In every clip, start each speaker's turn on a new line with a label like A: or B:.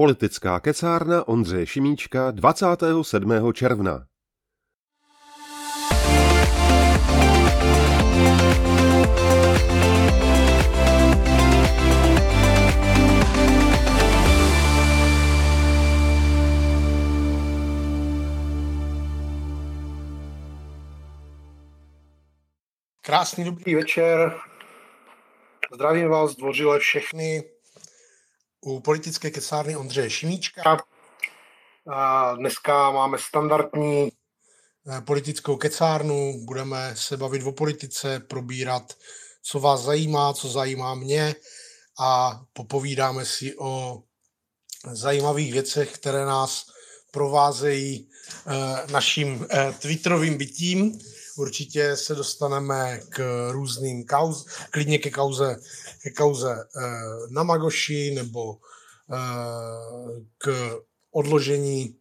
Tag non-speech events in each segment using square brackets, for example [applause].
A: Politická kecárna Ondřeje Šimíčka 27. června.
B: Krásný dobrý večer. Zdravím vás dvořile všechny u politické kecárny Ondřeje Šimíčka. A dneska máme standardní eh, politickou kecárnu, budeme se bavit o politice, probírat, co vás zajímá, co zajímá mě a popovídáme si o zajímavých věcech, které nás provázejí eh, naším eh, twitterovým bytím určitě se dostaneme k různým kauz, klidně ke kauze, ke kauze eh, na Magoši nebo eh, k odložení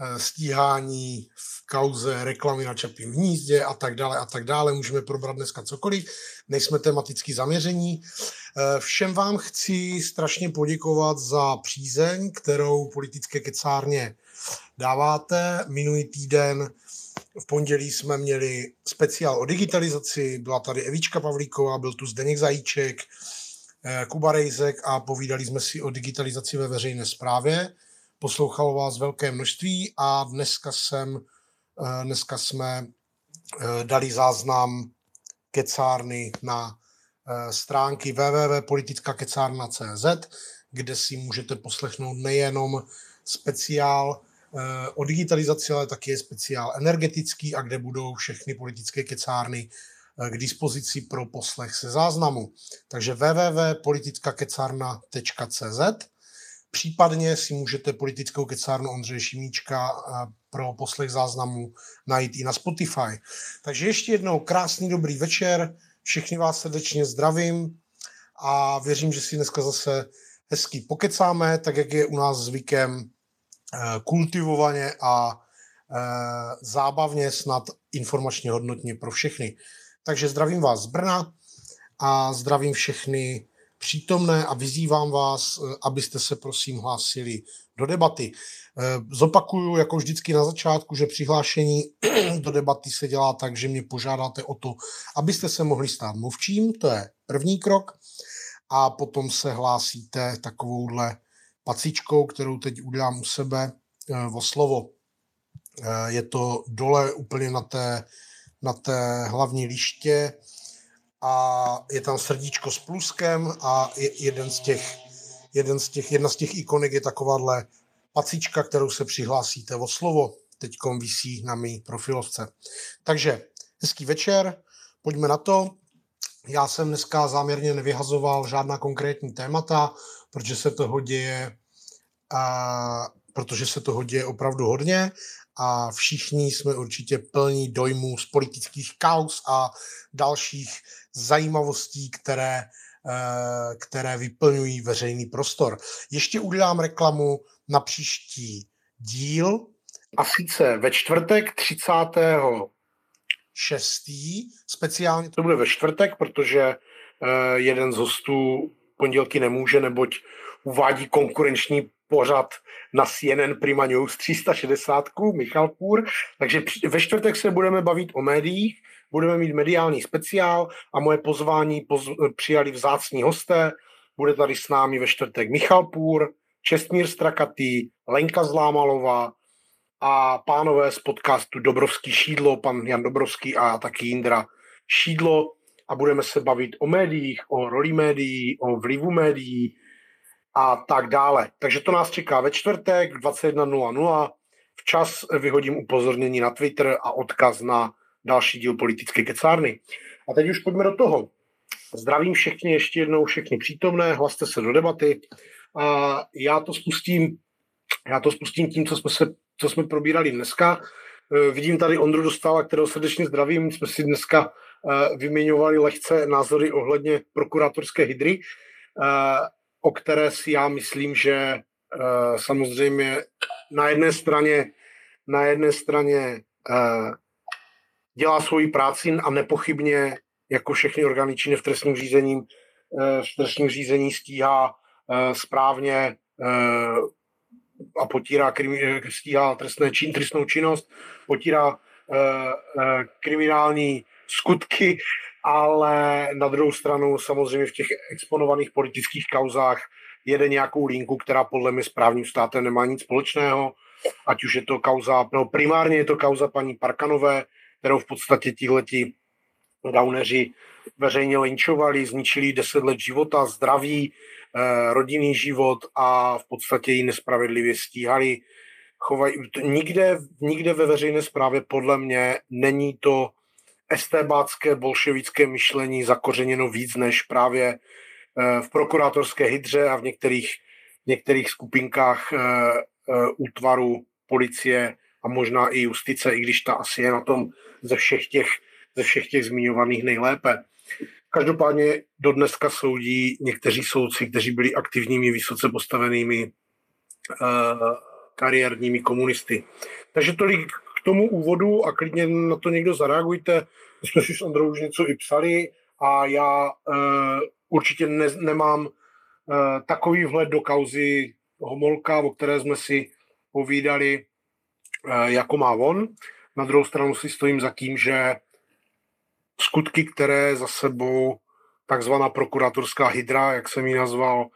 B: eh, stíhání v kauze reklamy na Čapím hnízdě a tak dále a tak dále. Můžeme probrat dneska cokoliv, nejsme tematicky zaměření. Všem vám chci strašně poděkovat za přízeň, kterou politické kecárně dáváte. Minulý týden v pondělí jsme měli speciál o digitalizaci, byla tady Evička Pavlíková, byl tu Zdeněk Zajíček, eh, Kuba Rejzek a povídali jsme si o digitalizaci ve veřejné správě. Poslouchalo vás velké množství a dneska, jsem, eh, dneska jsme eh, dali záznam kecárny na stránky www.politickakecárna.cz, kde si můžete poslechnout nejenom speciál o digitalizaci, ale taky je speciál energetický a kde budou všechny politické kecárny eh, k dispozici pro poslech se záznamu. Takže www.politickakecarna.cz Případně si můžete politickou kecárnu Ondřeje Šimíčka eh, pro poslech záznamu najít i na Spotify. Takže ještě jednou krásný dobrý večer, všechny vás srdečně zdravím a věřím, že si dneska zase hezky pokecáme, tak jak je u nás zvykem Eh, kultivovaně a eh, zábavně, snad informačně hodnotně pro všechny. Takže zdravím vás z Brna a zdravím všechny přítomné a vyzývám vás, eh, abyste se prosím hlásili do debaty. Zopakuju jako vždycky na začátku, že přihlášení [clears throat] do debaty se dělá tak, že mě požádáte o to, abyste se mohli stát mluvčím, to je první krok, a potom se hlásíte takovouhle pacičkou, kterou teď udělám u sebe eh, o slovo. Eh, je to dole úplně na té, na té hlavní liště a je tam srdíčko s pluskem a jeden z těch, jeden z těch, jedna z těch ikonek je takováhle pacička, kterou se přihlásíte o slovo. Teď visí na mý profilovce. Takže hezký večer, pojďme na to. Já jsem dneska záměrně nevyhazoval žádná konkrétní témata, protože se toho děje, a, protože se toho děje opravdu hodně a všichni jsme určitě plní dojmů z politických kaus a dalších zajímavostí, které, e, které vyplňují veřejný prostor. Ještě udělám reklamu na příští díl. A sice ve čtvrtek 30. 6. Speciálně to bude ve čtvrtek, protože e, jeden z hostů pondělky nemůže, neboť uvádí konkurenční pořad na CNN Prima News 360, Michal Půr. Takže ve čtvrtek se budeme bavit o médiích, budeme mít mediální speciál a moje pozvání poz, přijali vzácní hosté. Bude tady s námi ve čtvrtek Michal Půr, Čestmír Strakatý, Lenka Zlámalová a pánové z podcastu Dobrovský šídlo, pan Jan Dobrovský a taky Jindra Šídlo a budeme se bavit o médiích, o roli médií, o vlivu médií, a tak dále. Takže to nás čeká ve čtvrtek 21.00. Včas vyhodím upozornění na Twitter a odkaz na další díl politické kecárny. A teď už pojďme do toho. Zdravím všechny ještě jednou, všechny přítomné, hlaste se do debaty. A já to spustím, já to spustím tím, co jsme, se, co jsme probírali dneska. Vidím tady Ondru Dostala, kterou srdečně zdravím. Jsme si dneska vyměňovali lehce názory ohledně prokurátorské hydry. E, o které si já myslím, že uh, samozřejmě na jedné straně, na jedné straně dělá svoji práci a nepochybně jako všechny orgány činné v trestním řízení, v trestním řízení stíhá správně a potírá, stíhá trestné čin, trestnou činnost, potírá kriminální skutky, ale na druhou stranu samozřejmě v těch exponovaných politických kauzách jede nějakou linku, která podle mě s právním státem nemá nic společného, ať už je to kauza, no primárně je to kauza paní Parkanové, kterou v podstatě tihleti gauneři veřejně linčovali, zničili deset let života, zdraví, eh, rodinný život a v podstatě ji nespravedlivě stíhali. Chovaj, nikde, nikde ve veřejné správě podle mě není to estébácké bolševické myšlení zakořeněno víc než právě eh, v prokurátorské hydře a v některých, některých skupinkách eh, útvaru policie a možná i justice, i když ta asi je na tom ze všech těch, ze všech těch zmiňovaných nejlépe. Každopádně do dneska soudí někteří soudci, kteří byli aktivními, vysoce postavenými kariérními komunisty. Takže tolik tomu úvodu a klidně na to někdo zareagujte. My jsme si s Androu už něco i psali a já uh, určitě ne, nemám uh, takový vhled do kauzy Homolka, o které jsme si povídali, uh, jako má on. Na druhou stranu si stojím za tím, že skutky, které za sebou takzvaná prokuratorská hydra, jak jsem ji nazval,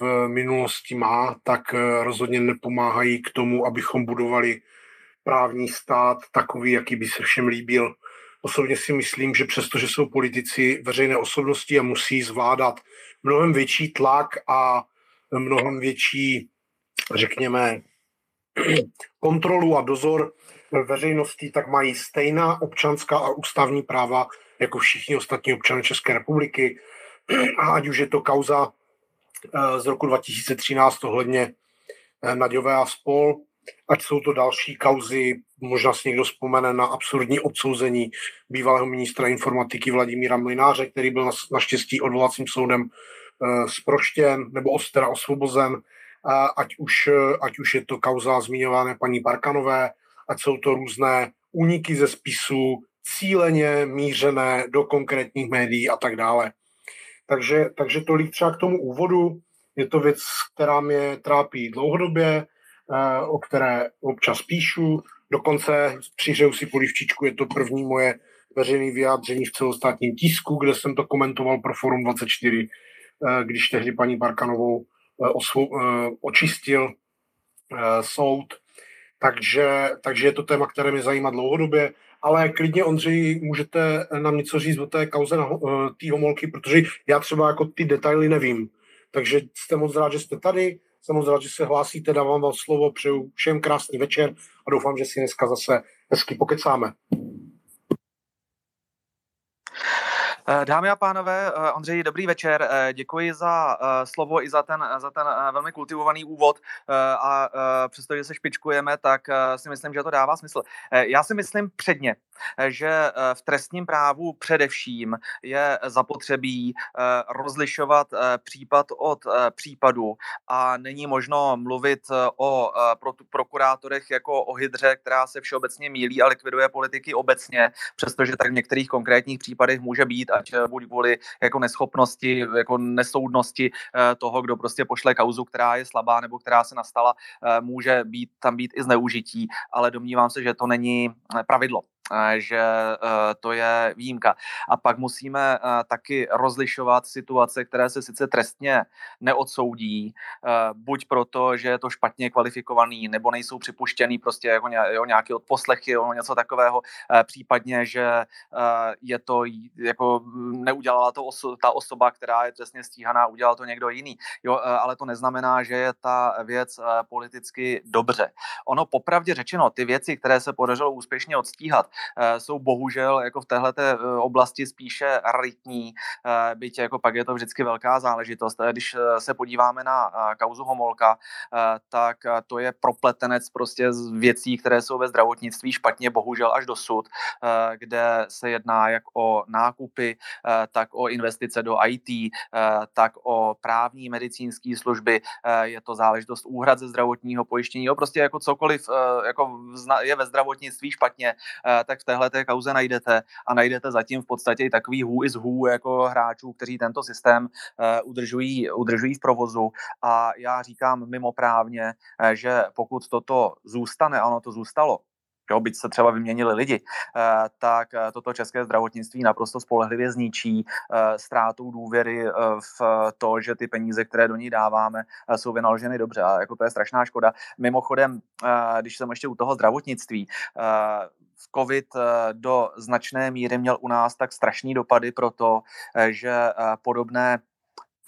B: v minulosti má, tak rozhodně nepomáhají k tomu, abychom budovali právní stát takový, jaký by se všem líbil. Osobně si myslím, že přestože jsou politici veřejné osobnosti a musí zvládat mnohem větší tlak a mnohem větší, řekněme, [clears throat] kontrolu a dozor veřejnosti, tak mají stejná občanská a ústavní práva jako všichni ostatní občané České republiky. [clears throat] A ať už je to kauza eh, z roku 2013 ohledně eh, Naďové a spol, ať jsou to další kauzy, možná si někdo vzpomene na absurdní odsouzení bývalého ministra informatiky Vladimíra Mlináře, který byl naštěstí odvolacím soudem zproštěn eh, nebo ostera osvobozen, ať už, ať už je to kauza zmiňované paní Barkanové, ať jsou to různé úniky ze spisu, cíleně mířené do konkrétních médií a tak dále. Takže, takže tolik třeba k tomu úvodu. Je to věc, která mě trápí dlouhodobě, eh, o které občas píšu. Dokonce přihřeju si polivčičku, je to první moje veřejné vyjádření v celostátním tisku, kde jsem to komentoval pro Forum 24, eh, když tehdy paní Barkanovou eh, očistil soud takže, takže je to téma, které mě zajímá dlouhodobě, ale klidně, Ondřej, můžete nám něco říct o té kauze na té homolky, protože já třeba jako ty detaily nevím. Takže jste moc rád, že jste tady, jsem moc rád, že se hlásíte, dávám vám slovo, přeju všem krásný večer a doufám, že si dneska zase hezky pokecáme.
C: Eh, dámy a pánové, eh, Ondřej, dobrý večer. Eh, děkuji za slovo i za ten, za ten velmi kultivovaný úvod a přestože se špičkujeme, tak si myslím, že to dává smysl. Já si myslím předně, že v trestním právu především je zapotřebí rozlišovat případ od případu a není možno mluvit o prokurátorech jako o hydře, která se všeobecně mílí a likviduje politiky obecně, přestože tak v některých konkrétních případech může být ať eh, buď kvůli jako neschopnosti, jako nesoudnosti eh, toho, kdo prostě pošle kauzu, která je slabá nebo která se nastala, eh, může být tam být i zneužití, ale domnívám se, že to není pravidlo. Eh, že eh, to je výjimka. A pak musíme eh, taky rozlišovat situace, které se sice trestně neodsoudí, buď proto, že je to špatně kvalifikovaný, nebo nejsou připuštěný prostě jako nějaký odposlechy, něco takového, případně, že je to jako neudělala to oso- ta osoba, která je trestně stíhaná, udělal to někdo jiný. Jo, ale to neznamená, že je ta věc politicky dobře. Ono popravdě řečeno, ty věci, které se podařilo úspěšně odstíhat, jsou bohužel jako v téhle eh, oblasti spíše raritní, eh, byť jako pak je to vždycky velká záležitost. Když se podíváme na kauzu Homolka, tak to je propletenec prostě z věcí, které jsou ve zdravotnictví špatně, bohužel až dosud, kde se jedná jak o nákupy, tak o investice do IT, tak o právní medicínské služby, je to záležitost úhrad ze zdravotního pojištění, jo, prostě jako cokoliv jako je ve zdravotnictví špatně, tak v téhle té kauze najdete a najdete zatím v podstatě i takový who is who jako hráčů, kteří tento systém udržují, udržují v provozu. A já říkám mimoprávně, že pokud toto zůstane, ano, to zůstalo, jo, byť se třeba vyměnili lidi, eh, tak eh, toto české zdravotnictví naprosto spolehlivě zničí eh, ztrátou důvěry v to, že ty peníze, které do ní dáváme, jsou vynaloženy dobře. A jako to je strašná škoda. Mimochodem, když jsem ještě u toho zdravotnictví, COVID do značné míry měl u nás tak strašný dopady proto, že podobné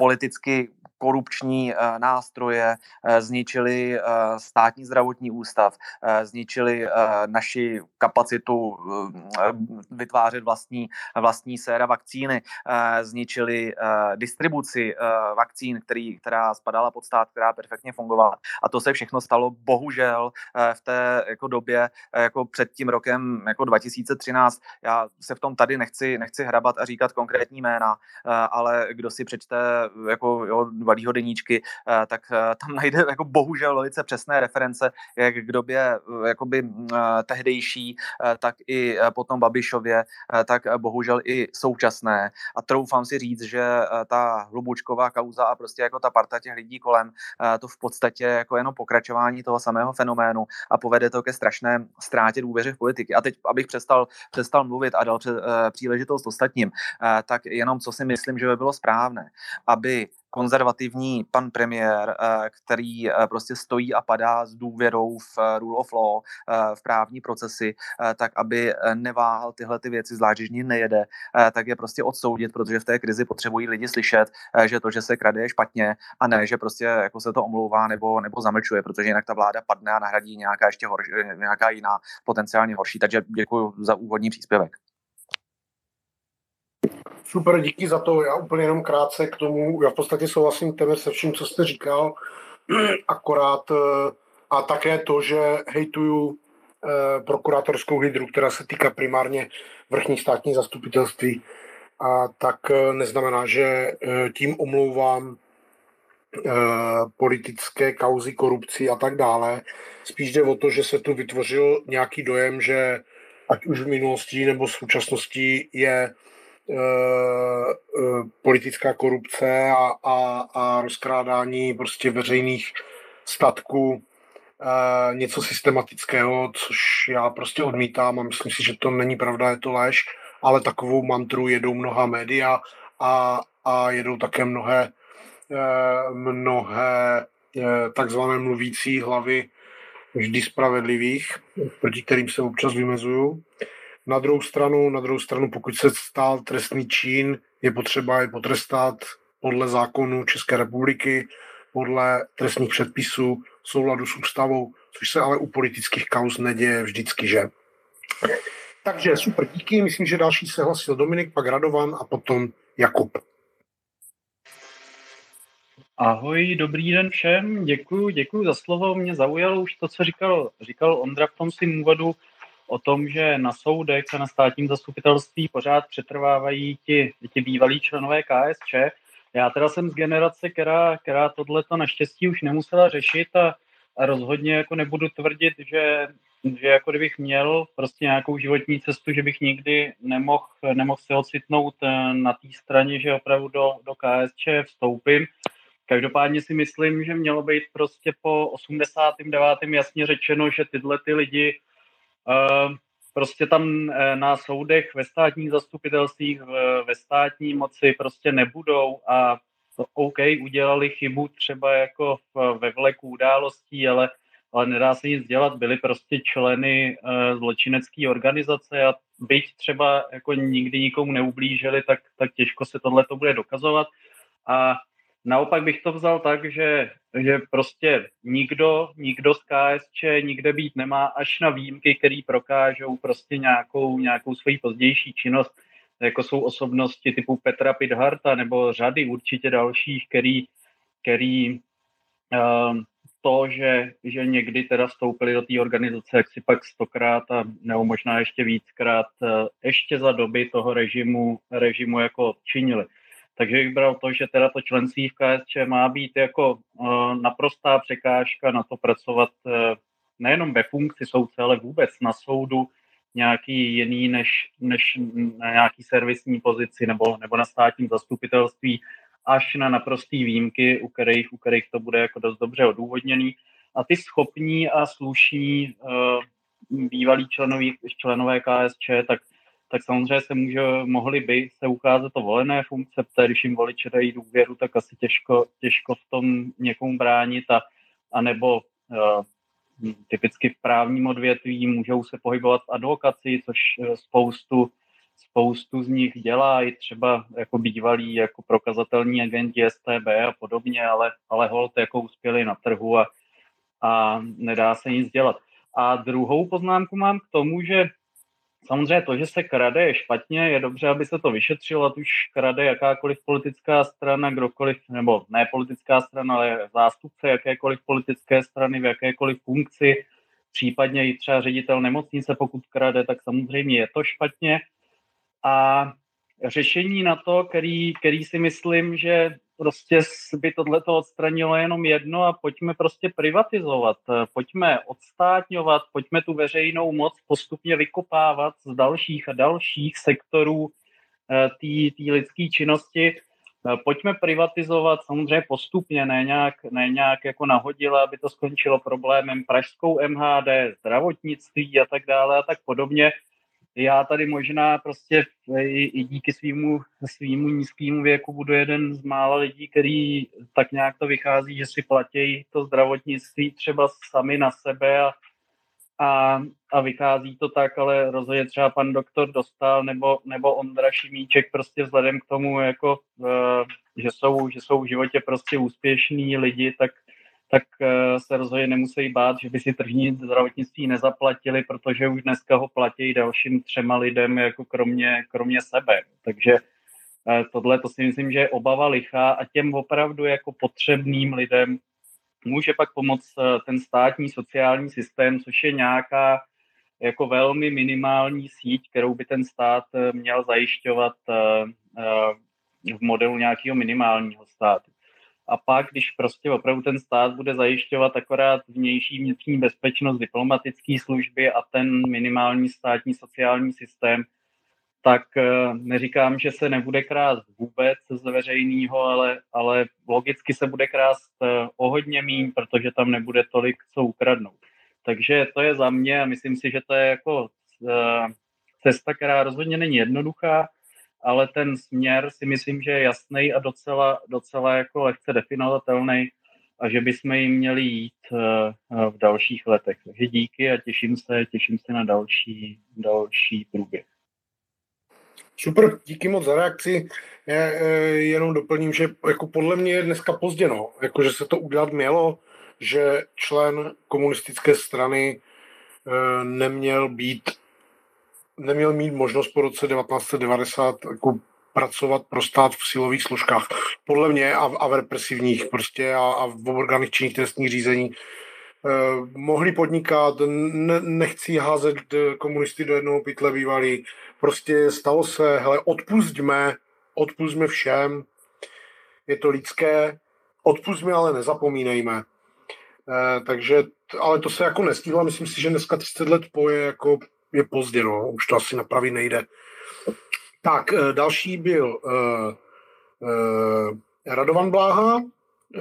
C: politicky korupční eh, nástroje, eh, zničili eh, státní zdravotní ústav, zničili naši kapacitu vytvářet vlastní, vlastní séra vakcíny, zničili distribuci vakcín, který, která spadala pod stát, která perfektně fungovala. A to se všechno stalo bohužel v té jako době, jako před tím rokem jako 2013. Já se v tom tady nechci, nechci hrabat a říkat konkrétní jména, ale kdo si přečte jako jo, Valího deníčky, eh, tak eh, tam [laughs] najde jako bohužel velice přesné reference, jak k době eh, jakoby tehdejší, tak i potom Babišově, tak bohužel i současné. A troufám si říct, že ta hlubučková kauza a prostě jako ta parta těch lidí kolem, to v podstatě jako jenom pokračování toho samého fenoménu a povede to ke strašné ztrátě důvěře v politiky. A teď, abych přestal, přestal mluvit a dal před, příležitost ostatním, tak jenom co si myslím, že by bylo správné, aby konzervativní pan premiér, eh, který eh, prostě stojí a padá s důvěrou v eh, rule of law, v právní procesy, tak aby neváhal tyhle ty věci, zvlášť když nejede, tak je prostě odsoudit, protože v té krizi potřebují lidi slyšet, že to, že se krade, je špatně a ne, že prostě jako se to omlouvá nebo, nebo zamlčuje, protože jinak ta vláda padne a nahradí nějaká ještě horší, nějaká jiná potenciálně horší. Takže děkuji za úvodní příspěvek.
B: Super, díky za to. Já úplně jenom krátce k tomu, já v podstatě souhlasím téměř se vším, co jste říkal, [clears throat] akorát eh, a také to, že hejtuju eh, prokurátorskou hydru, která se týká primárně vrchní státní zastupitelství, a tak eh, neznamená, že tím omlouvám politické kauzy, korupci a tak dále. Spíš jde o to, že se tu vytvořil nějaký dojem, že ať už v minulosti nebo v současnosti je politická korupce a, a, a rozkrádání prostě veřejných statků e, něco systematického, což já prostě odmítám a myslím si, že to není pravda, je to lež, ale takovou mantru jedou mnoha média a, a jedou také mnohé, mnohé takzvané mluvící hlavy vždy spravedlivých, proti kterým se občas vymezuju. Na druhou stranu, na druhou stranu, pokud se stál trestný čin, je potřeba je potrestat podle zákonu České republiky, podle trestních předpisů, souladu s ústavou, což se ale u politických kauz neděje vždycky, že? Takže super, díky. Myslím, že další se hlasil Dominik, pak Radovan a potom Jakub.
D: Ahoj, dobrý den všem, děkuji, děkuji za slovo. Mě zaujalo už to, co říkal, říkal Ondra v tom svým úvodu, o tom, že na soudech a na státním zastupitelství pořád přetrvávají ti, ti bývalí členové KSČ. Já teda jsem z generace, která, která tohleto naštěstí už nemusela řešit a, a rozhodně jako nebudu tvrdit, že, že jako kdybych měl prostě nějakou životní cestu, že bych nikdy nemohl, nemohl se ocitnout eh, na té straně, že opravdu do, do KSČ vstoupím. Každopádně si myslím, že mělo být prostě po 89. jasně řečeno, že tyhle ty lidi prostě tam eh, na soudech, ve státních zastupitelstvích, ve státní moci prostě nebudou a OK, udělali chybu třeba jako ve vleku událostí, ale, ale nedá se nic dělat, byli prostě členy uh, zločinecké organizace a byť třeba jako nikdy nikomu neublížili, tak, tak těžko se tohle to bude dokazovat. A Naopak bych to vzal tak, že, že prostě nikdo, nikdo z KSČ nikde být nemá až na výjimky, který prokážou prostě nějakou, nějakou svoji pozdější činnost, jako jsou osobnosti typu Petra Pidharta nebo řady určitě dalších, který, který uh, to, že, že někdy teda vstoupili do té organizace, jak si pak stokrát a nebo možná ještě víckrát, uh, ještě za doby toho režimu, režimu jako činili. Takže bych bral to, že teda to členství v KSČ má být jako uh, naprostá překážka na to pracovat uh, nejenom ve funkci soudce, ale vůbec na soudu, nějaký jiný než, než na nějaký servisní pozici nebo, nebo na státním zastupitelství, až na naprostý výjimky, u kterých, u kterých to bude jako dost dobře odůvodněný. A ty schopní a slušní uh, bývalí členoví, členové KSČ, tak, tak samozřejmě se může, mohli by se ukázat to volené funkce, protože když jim voliče dají důvěru, tak asi těžko, těžko v tom někomu bránit a, a nebo uh, typicky v právním odvětví můžou se pohybovat v advokaci, což eh, spoustu, spoustu z nich dělá, i třeba jako bývalí jako prokazatelní agenti STB a podobně, ale, ale hold jako uspěli na trhu a, a nedá se nic dělat. A druhou poznámku mám k tomu, že samozřejmě to, že se krade je špatně, je dobře, aby se to vyšetřilo, ať už krade jakákoliv politická strana, kdokoliv, nebo ne politická strana, ale zástupce jakékoliv politické strany v jakékoliv funkci, případně i třeba ředitel nemocnice, pokud krade, tak samozřejmě je to špatně. A řešení na to, který, který si myslím, že prostě by tohle to odstranilo jenom jedno a pojďme prostě privatizovat, pojďme odstátňovat, pojďme tu veřejnou moc postupně vykopávat z dalších a dalších sektorů eh, té lidské činnosti. Eh, pojďme privatizovat samozřejmě postupně, ne nějak, ne nějak jako nahodila, aby to skončilo problémem pražskou MHD, zdravotnictví a tak dále a tak podobně já tady možná prostě i, i díky svýmu, svýmu nízkému věku budu jeden z mála lidí, který tak nějak to vychází, že si platí to zdravotnictví třeba sami na sebe a, a, a vychází to tak, ale rozhodně třeba pan doktor dostal nebo, nebo Ondra Šimíček prostě vzhledem k tomu, jako, uh, že, jsou, že jsou v životě prostě úspěšní lidi, tak tak eh, se rozhodně nemusí bát, že by si tržní zdravotnictví nezaplatili, protože už dneska ho platí dalším třema lidem, jako kromě, kromě sebe. Takže eh, tohle to si myslím, že je obava lichá a těm opravdu jako potřebným lidem může pak pomoct eh, ten státní sociální systém, což je nějaká jako velmi minimální síť, kterou by ten stát měl zajišťovat v modelu nějakého minimálního státu a pak, když prostě opravdu ten stát bude zajišťovat akorát vnější vnitřní bezpečnost, diplomatické služby a ten minimální státní sociální systém, tak eh, neříkám, že se nebude krást vůbec z veřejného, ale, ale logicky se bude krást eh, o hodně míň, protože tam nebude tolik, co ukradnout. Takže to je za mě a myslím si, že to je jako eh, cesta, která rozhodně není jednoduchá, ale ten směr si myslím, že je jasný a docela, docela jako lehce definovatelný a že bychom jim měli jít eh, v dalších letech. Takže díky a těším se, těším se na další, další průběh.
B: Super, díky moc za reakci. Já eh, jenom doplním, že jako podle mě je dneska pozdě, no. Jako, že se to udělat mělo, že člen komunistické strany eh, neměl být neměl mít možnost po roce 1990 jako pracovat pro stát v silových složkách. Podle mě a, a v represivních prostě a, a v orgánech činných trestních řízení eh, mohli podnikat, ne, nechci házet komunisty do jednoho pytle bývalý. Prostě stalo se, hele, odpustíme, odpustíme všem, je to lidské, odpustíme, ale nezapomínejme. Eh, takže, ale to se jako nestihlo, myslím si, že dneska 30 let po je jako je pozdě, no, už to asi napravit nejde. Tak, eh, další byl uh, uh, Radovan Bláha,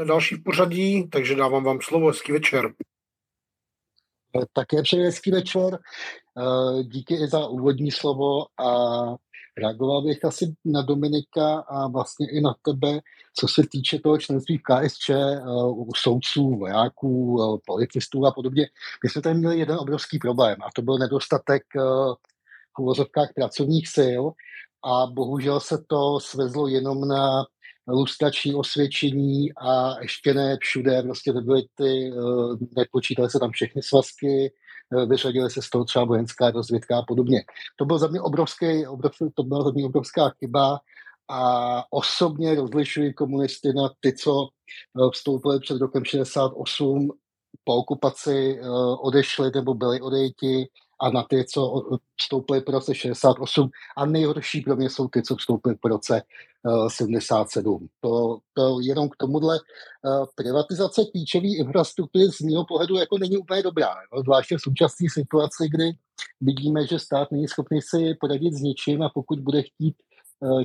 B: další v pořadí, takže dávám vám slovo, hezký večer.
E: Také přeji hezký večer. Díky i za úvodní slovo a reagoval bych asi na Dominika a vlastně i na tebe, co se týče toho členství v KSČ, u soudců, vojáků, policistů a podobně. My jsme tady měli jeden obrovský problém a to byl nedostatek v uvozovkách pracovních sil a bohužel se to svezlo jenom na lustrační osvědčení a ještě ne všude, prostě byly ty, nepočítaly se tam všechny svazky, Eh, vyřadili se z toho třeba vojenská rozvědka a podobně. To byl za mě obrovský, obrovský to byla za mě obrovská chyba a osobně rozlišuji komunisty na ty, co eh, vstoupili před rokem 68 po okupaci, eh, odešli nebo byli odejti a na ty, co vstoupily po roce 68 a nejhorší pro mě jsou ty, co vstoupily po roce 77. To, to jenom k tomuhle privatizace klíčové infrastruktury z mého pohledu jako není úplně dobrá. Jo? Zvláště v současné situaci, kdy vidíme, že stát není schopný si poradit s ničím a pokud bude chtít Eh,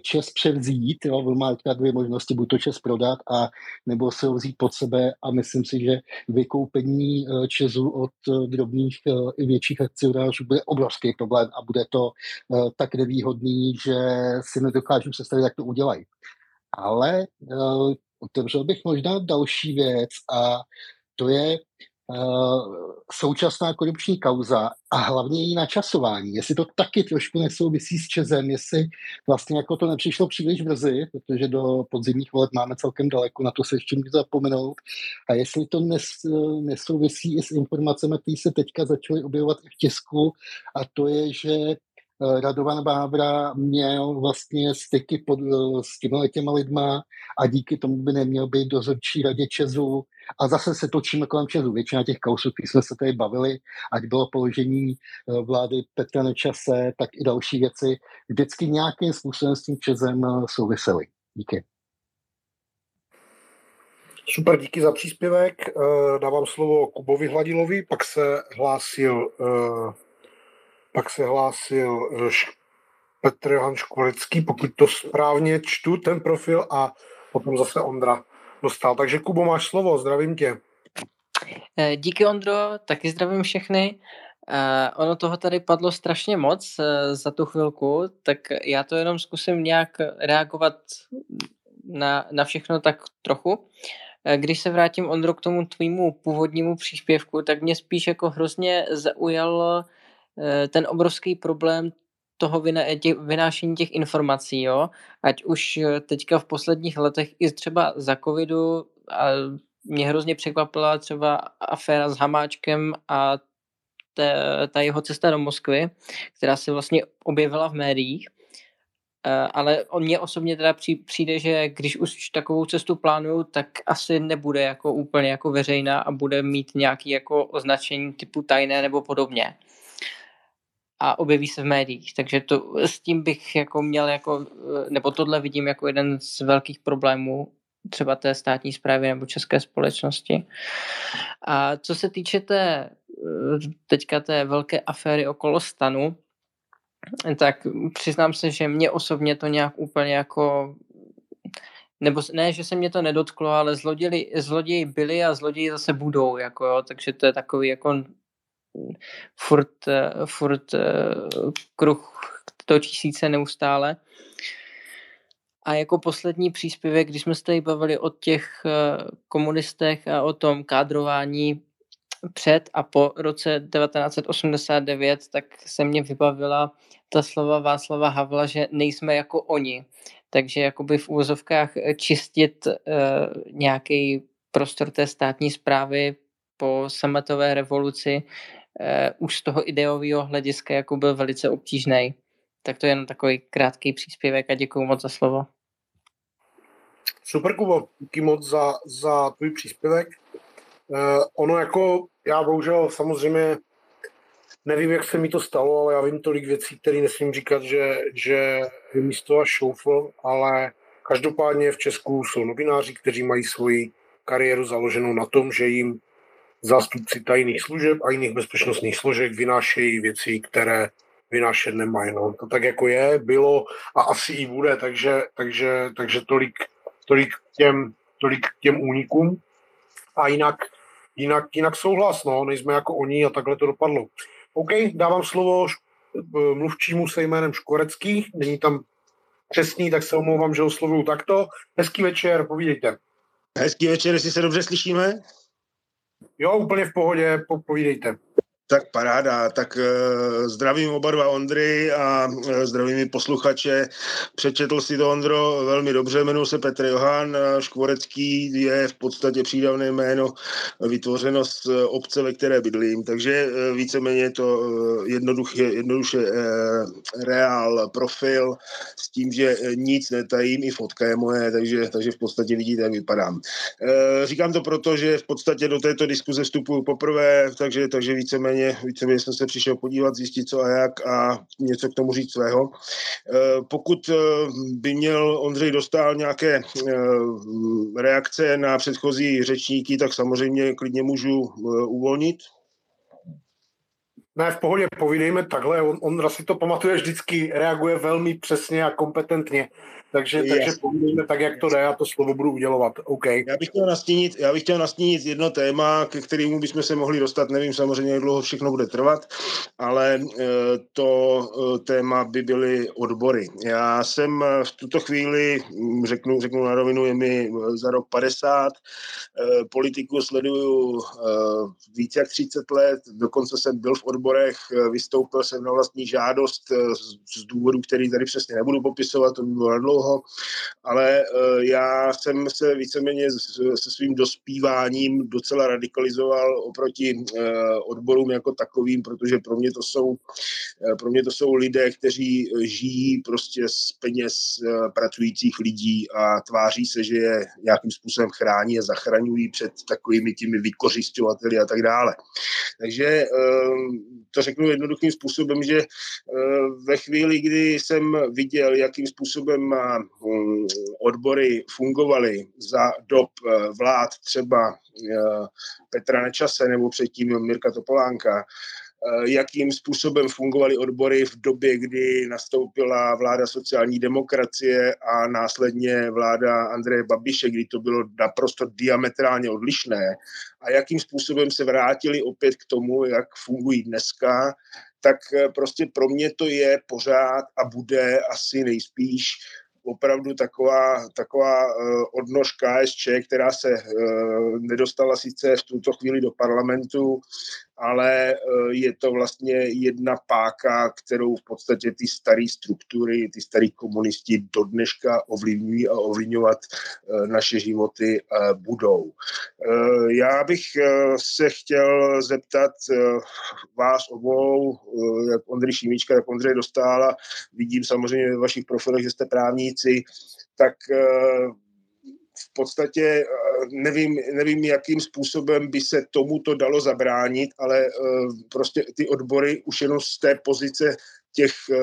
E: čes převzít, jo, on má teďka dvě možnosti, buď to čes prodat a nebo se ho vzít pod sebe a myslím si, že vykoupení eh, česu od eh, drobných i větších akcionářů bude obrovský problém a bude to tak nevýhodný, že si nedokážu představit, jak to udělají. Ale otevřel bych možná další věc a to je Eh, současná korupční kauza a hlavně její načasování. Jestli to taky trošku nesouvisí s Čezem, jestli vlastně jako to nepřišlo příliš brzy, protože do podzimních voleb máme celkem daleko, na to se ještě můžu zapomenout. A jestli to nes, nesouvisí i s informacemi, které se teďka začaly objevovat i v tisku, a to je, že Eh, Radovan Vávra měl vlastně styky pod, eh, s těmi těma lidma a díky tomu by neměl být dozorčí radě Česu. A zase se točíme kolem Česu. Většina těch kausů, které jsme se tady bavili, ať bylo položení eh, vlády Petra Nečase, tak i další věci, vždycky nějakým způsobem s tím Česem souvisely. Díky.
B: Super, díky za příspěvek. Dávám slovo Kubovi Hladilovi, pak se hlásil pak se hlásil eh, Petr Johan Školecký, pokud to správně čtu, ten profil a potom zase Ondra dostal. Takže Kubo, máš slovo, zdravím tě.
F: Eh, díky Ondro, taky zdravím všechny. Uh, ono toho tady padlo strašně moc uh, za tu chvilku, tak já to jenom zkusím nějak reagovat na, na všechno tak trochu. Uh, když se vrátím, Ondro, k tomu tvýmu původnímu příspěvku, tak mě spíš jako hrozně zaujalo ten obrovský problém toho těch, vynášení těch informací, jo, ať už eh, teďka v posledních letech i třeba za covidu a mě hrozně překvapila třeba aféra s Hamáčkem a te, ta jeho cesta do Moskvy, která se vlastně objevila v médiích, eh, ale on mě osobně teda přijde, že když už takovou cestu plánuju, tak asi nebude jako úplně jako veřejná a bude mít nějaký jako označení typu tajné nebo podobně a objeví se v médiích. Takže to, s tím bych jako měl jako, nebo tohle vidím jako jeden z velkých problémů třeba té státní zprávy nebo české společnosti. A co se týče té teďka té velké aféry okolo stanu, tak přiznám se, že mě osobně to nějak úplně jako nebo ne, že se mě to nedotklo, ale zloději, zloději byli a zloději zase budou, jako jo, takže to je takový jako furt, eh, furt eh, kruh točí se neustále. A jako poslední příspěvek, když jsme se tady bavili o těch eh, komunistech a o tom kádrování před a po roce 1989, tak se mě vybavila ta slova Václava Havla, že nejsme jako oni. Takže jakoby v úvozovkách čistit nějaký prostor té státní zprávy po sametové revoluci uh, už z toho ideového hlediska jako byl velice obtížný. Tak to je jenom takový krátký příspěvek a děkuji moc za slovo.
B: Super, Kubo, díky moc za, za tvůj příspěvek. Uh, ono jako, já bohužel samozřejmě nevím, jak se mi to stalo, ale já vím tolik věcí, které nesmím říkat, že, že místo a šoufl, ale každopádně v Česku jsou novináři, kteří mají svoji kariéru založenou na tom, že jim zástupci tajných služeb a jiných bezpečnostních složek vynášejí věci, které vynášet nemají. No. To tak jako je, bylo a asi i bude, takže, takže, takže tolik, tolik, těm, tolik těm únikům. A jinak, jinak, jinak souhlas, no, nejsme jako oni a takhle to dopadlo. OK, dávám slovo mluvčímu se jménem Škorecký, není tam přesný, tak se omlouvám, že oslovuju takto. Hezký večer, povídejte.
G: Hezký večer, jestli se dobře slyšíme.
B: Jo, úplně v pohodě, povídejte.
G: Tak paráda, tak uh, zdravím oba dva Ondry a uh, zdravím i posluchače. Přečetl si to Ondro velmi dobře, jmenuji se Petr Johan, Škvorecký je v podstatě přídavné jméno vytvořeno z obce, ve které bydlím, takže víceméně to uh, jednoduše, jednoduše uh, reál profil s tím, že nic netajím, i fotka je moje, takže, takže v podstatě vidíte, jak vypadám. Říkám to proto, že v podstatě do této diskuze vstupuju poprvé, takže, takže víceméně víceméně, víceméně jsem se přišel podívat, zjistit co a jak a něco k tomu říct svého. Pokud by měl Ondřej dostal nějaké reakce na předchozí řečníky, tak samozřejmě klidně můžu uvolnit.
B: Ne, v pohodě, povídejme takhle. On, on si to pamatuje vždycky, reaguje velmi přesně a kompetentně. Takže, takže povídejme tak, jak to jde, a to slovo budu udělovat. OK.
G: Já bych chtěl nastínit, já bych chtěl nastínit jedno téma, ke kterému bychom se mohli dostat, nevím samozřejmě, jak dlouho všechno bude trvat, ale e, to e, téma by byly odbory. Já jsem v tuto chvíli, řeknu, řeknu na rovinu, je mi za rok 50, e, politiku sleduju více jak 30 let, dokonce jsem byl v odborech, vystoupil jsem na vlastní žádost z důvodu, který tady přesně nebudu popisovat, to by bylo dlouho dlouho, ale eh, já jsem se víceméně se svým dospíváním docela radikalizoval oproti eh, odborům jako takovým, protože pro mě to jsou, eh, pro mě to jsou lidé, kteří žijí prostě z peněz pracujících lidí a tváří se, že je nějakým způsobem chrání a zachraňují před takovými těmi vykořišťovateli a tak dále. Takže to řeknu jednoduchým způsobem, že ve chvíli, kdy jsem viděl, jakým způsobem Mm, odbory fungovaly za dob eh, vlád třeba eh, Petra Nečase nebo předtím Mirka Topolánka, eh, jakým způsobem fungovaly odbory v době, kdy nastoupila vláda sociální demokracie a následně vláda Andreje Babiše, kdy to bylo naprosto diametrálně odlišné? A jakým způsobem se vrátili opět k tomu, jak fungují dneska, tak prostě pro mě to je pořád a bude asi nejspíš opravdu taková, taková uh, odnož KSČ, která se uh, nedostala sice v tuto chvíli do parlamentu, ale uh, je to vlastně jedna páka, kterou v podstatě ty staré struktury, ty starý komunisti do dneška ovlivňují a ovlivňovat uh, naše životy uh, budou. Já bych se chtěl zeptat vás obou, jak Ondřej Šimička, jak Ondřej Dostála, vidím samozřejmě ve vašich profilech, že jste právníci, tak v podstatě eh, nevím, nevím, jakým způsobem by se tomuto dalo zabránit, ale eh, prostě ty odbory už jenom z té pozice těch eh,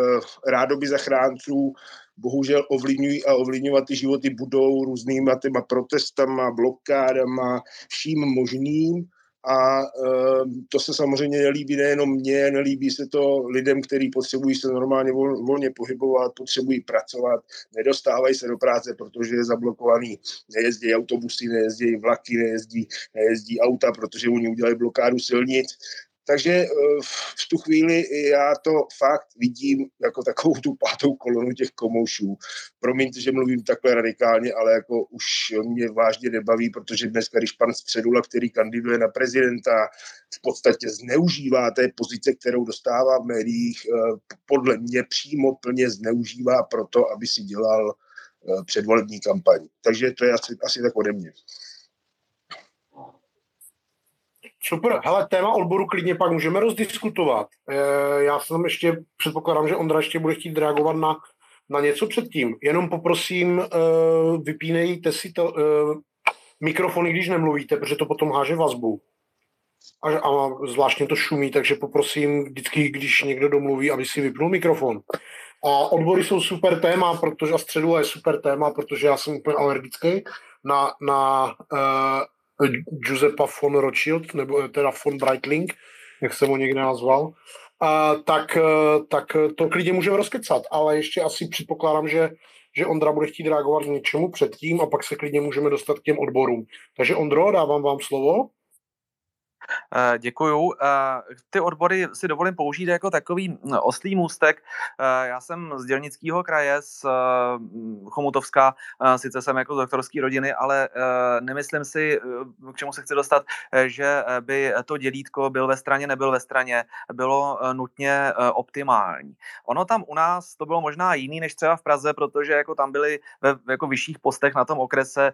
G: rádoby zachránců bohužel ovlivňují a ovlivňovat ty životy budou různýma těma protestama, blokádama, vším možným a uh, to se samozřejmě nelíbí nejenom mně, nelíbí se to lidem, kteří potřebují se normálně vol, volně pohybovat, potřebují pracovat, nedostávají se do práce, protože je zablokovaný, nejezdí autobusy, nejezdí vlaky, nejezdí, nejezdí auta, protože oni udělají blokádu silnic takže eh, v tu chvíli já to fakt vidím jako takovou tu pátou kolonu těch komoušů. Promiňte, že mluvím takhle radikálně, ale jako už mě vážně nebaví, protože dneska, když pan Středula, který kandiduje na prezidenta, v podstatě zneužívá té pozice, kterou dostává v médiích, eh, podle mě přímo plně zneužívá proto, aby si dělal eh, předvolební kampaň. Takže to je asi, asi tak ode mě.
B: Super, hele, téma odboru klidně pak můžeme rozdiskutovat. E, já jsem ještě, předpokládám, že Ondra ještě bude chtít reagovat na, na něco předtím. Jenom poprosím, e, vypínejte si to, e, mikrofony, když nemluvíte, protože to potom háže vazbu. A, a zvláštně to šumí, takže poprosím vždycky, když někdo domluví, aby si vypnul mikrofon. A odbory jsou super téma, protože a středu je super téma, protože já jsem úplně alergický na, na uh, Giuseppa von Rothschild, nebo teda von Breitling, jak jsem ho někde nazval, a, tak, eh, tak to klidně můžeme rozkecat, ale ještě asi předpokládám, že, že Ondra bude chtít reagovat něčemu předtím a pak se klidně můžeme dostat k těm odborům. Takže Ondro, dávám vám slovo.
C: Eh, děkuju. Eh, ty odbory si dovolím použít jako takový hm, oslý můstek. Eh, já jsem z dělnického kraje, z Chomutovska, sice jsem jako z doktorské rodiny, ale nemyslím si, k čemu se chci dostat, že by to dělítko byl ve straně, nebyl ve straně, bylo nutně optimální. Ono tam u nás to bylo možná jiný než třeba v Praze, protože jako tam byli ve jako vyšších postech na tom okrese,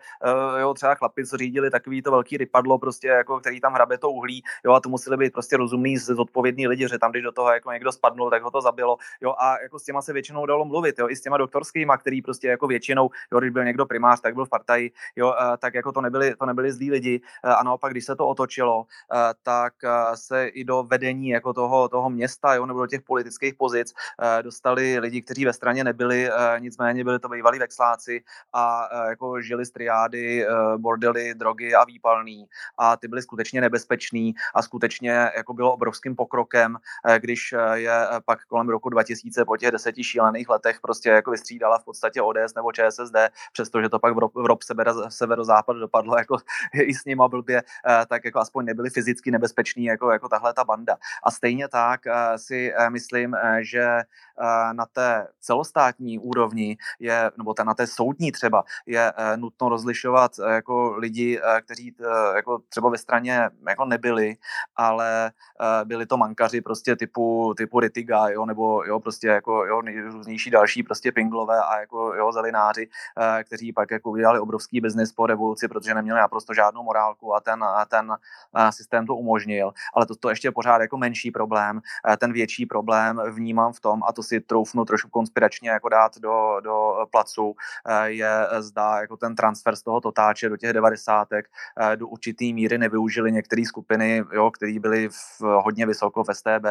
C: jo, třeba chlapi, co řídili takový to velký rypadlo, prostě jako, který tam hrabe to uhlí jo, a to museli být prostě rozumný, zodpovědní lidi, že tam, když do toho jako někdo spadnul, tak ho to zabilo, jo, a jako s těma se většinou dalo mluvit, jo, i s těma doktorskýma, který prostě jako většinou, jo, když byl někdo primář, tak byl v partaji, jo, tak jako to nebyli, to nebyli zlí lidi, a naopak, když se to otočilo, tak se i do vedení jako toho, toho města, jo, nebo do těch politických pozic dostali lidi, kteří ve straně nebyli, nicméně byli to bývalí vexláci a jako žili z triády, bordely, drogy a výpalný a ty byly skutečně nebezpečný a skutečně jako bylo obrovským pokrokem, když je pak kolem roku 2000 po těch deseti šílených letech prostě jako vystřídala v podstatě ODS nebo ČSSD, přestože to pak v ROP severozápad dopadlo jako [laughs] i s nima blbě, tak jako aspoň nebyli fyzicky nebezpeční jako, jako tahle ta banda. A stejně tak si myslím, že na té celostátní úrovni je, nebo na té soudní třeba, je nutno rozlišovat jako lidi, kteří jako třeba ve straně jako nebyli, ale byli to mankaři prostě typu, typu Ritiga, jo, nebo jo, prostě jako jo, nejrůznější další prostě pinglové a jako jo, zelináři, kteří pak jako udělali obrovský biznis po revoluci, protože neměli naprosto žádnou morálku a ten, a ten systém to umožnil. Ale to, to ještě pořád jako menší problém. Ten větší problém vnímám v tom, a to si troufnu trošku konspiračně jako dát do, do placu, je zda jako ten transfer z toho totáče do těch devadesátek do určitý míry nevyužili některé skupiny, jo, které byly v, hodně vysoko v STB.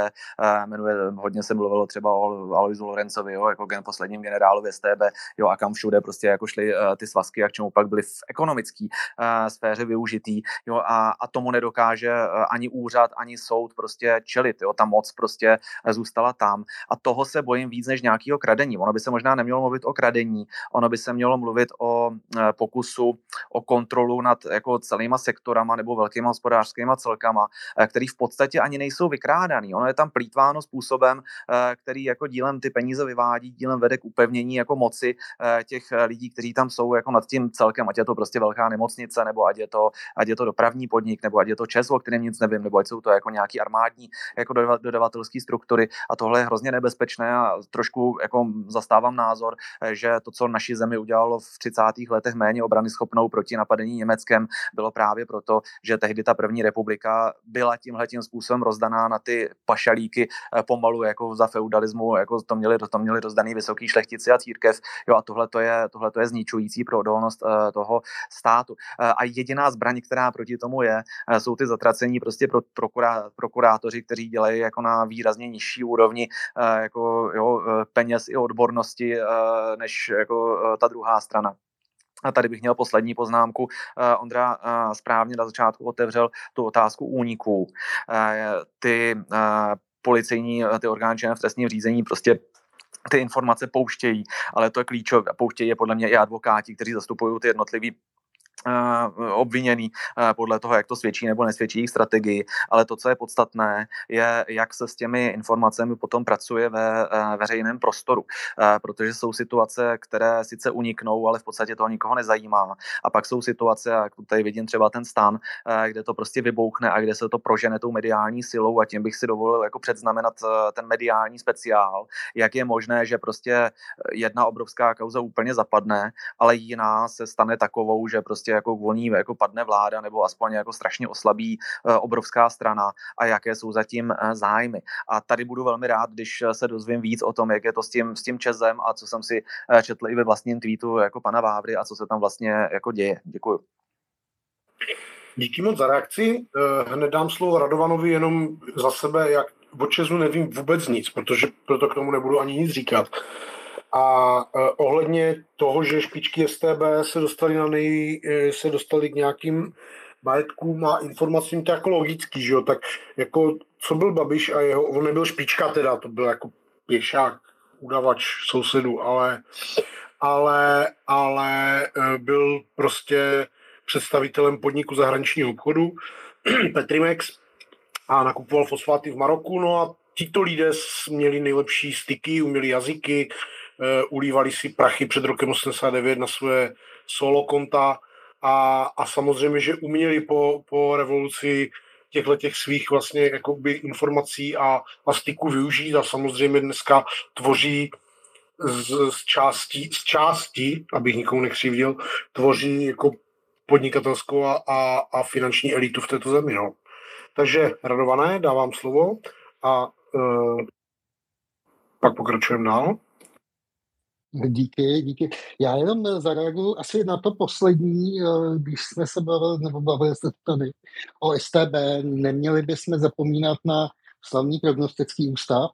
C: Jmenuje, hodně se mluvilo třeba o Aloisu Lorencovi, jo, jako gen, posledním generálu STB, jo, a kam všude prostě jako šly ty svazky a k čemu pak byly v ekonomické sféře využitý, jo, a, a tomu nedokáže ani úřad, ani soud prostě čelit, jo, ta moc prostě zůstala tam a toho se bojím víc než nějakého kradení. Ono by se možná nemělo mluvit o kradení, ono by se mělo mluvit o pokusu o kontrolu nad jako celýma sektorama nebo velkýma hospodářskými celkama, e, který v podstatě ani nejsou vykrádaný. Ono je tam plítváno způsobem, e, který jako dílem ty peníze vyvádí, dílem vede k upevnění jako moci těch lidí, kteří tam jsou jako nad tím celkem, ať je to prostě velká nemocnice, nebo ať je to, ať je to dopravní podnik, nebo ať je to Čes, o kterém nic nevím, nebo ať jsou to jako nějaký armádní jako dodavatelské struktury. A tohle je hrozně nebezpečné a trošku jako zastávám názor, eh, že to, co naši zemi udělalo v 30. letech méně obrany schopnou proti napadení Německem, bylo právě proto, že tehdy ta první republika byla tímhle tím způsobem rozdaná na ty pašalíky eh, pomalu jako za feudalismu, jako to měli, to měli rozdaný vysoký šlechtici a církev. Jo, a tohle to je, tohle to je zničující pro odolnost uh, toho státu. Uh, a jediná zbraň, která proti tomu je, jsou ty zatracení prostě pro, prokurá, prokurátoři, kteří dělají jako na výrazně nižší úrovni jako, jo, peněz i odbornosti než jako ta druhá strana. A tady bych měl poslední poznámku. Ondra správně na začátku otevřel tu otázku úniků. Ty policejní, ty orgány v trestním řízení prostě ty informace pouštějí, ale to je klíčové. Pouštějí je podle mě i advokáti, kteří zastupují ty jednotlivé Eh, obviněný podle toho, jak to svědčí nebo nesvědčí jejich strategii, ale to, co je podstatné, je, jak se s těmi informacemi potom pracuje ve eh, veřejném prostoru, protože jsou situace, které sice uniknou, ale v podstatě toho nikoho nezajímá. A pak jsou situace, jak tady vidím třeba ten stan, kde to prostě vybouchne a kde se to prožene tou mediální silou a tím bych si dovolil jako předznamenat ten mediální speciál, jak je možné, že prostě jedna obrovská kauza úplně zapadne, ale jiná se stane takovou, že prostě jako volní jako padne vláda nebo aspoň jako strašně oslabí eh, obrovská strana a jaké jsou zatím eh, zájmy. A tady budu velmi rád, když eh, se dozvím víc o tom, jak je to s tím, s tím Čezem a co jsem si četl i ve vlastním tweetu jako pana Vávry a co se tam vlastně jako děje. Děkuju.
B: Díky moc za reakci. Hned dám slovo Radovanovi jenom za sebe, jak o Česu nevím vůbec nic, protože proto k tomu nebudu ani nic říkat. A uh, ohledně toho, že špičky STB se dostali, na nej, e, se dostali k nějakým majetkům a informacím, to je jako logický, že jo? tak jako co byl Babiš a jeho, on nebyl špička teda, to byl jako pěšák, udavač sousedů, ale, ale, ale e, byl prostě představitelem podniku zahraničního obchodu [clears throat] Petrimex a nakupoval fosfáty v Maroku, no a tito lidé měli nejlepší styky, uměli jazyky, ulívali si prachy před rokem 89 na své solo konta a, a samozřejmě, že uměli po, po revoluci těchto těch svých vlastně jakoby informací a, a styků využít a samozřejmě dneska tvoří z, z, části, z části, abych nikomu nekřivdil, tvoří jako podnikatelskou a, a, a finanční elitu v této zemi. No. Takže radované, dávám slovo a uh, pak pokračujeme dál.
E: Díky, díky. Já jenom zareaguju asi na to poslední, eh, když jsme se bavili, nebo bavili se tady o STB, neměli bychom zapomínat na slavný prognostický ústav,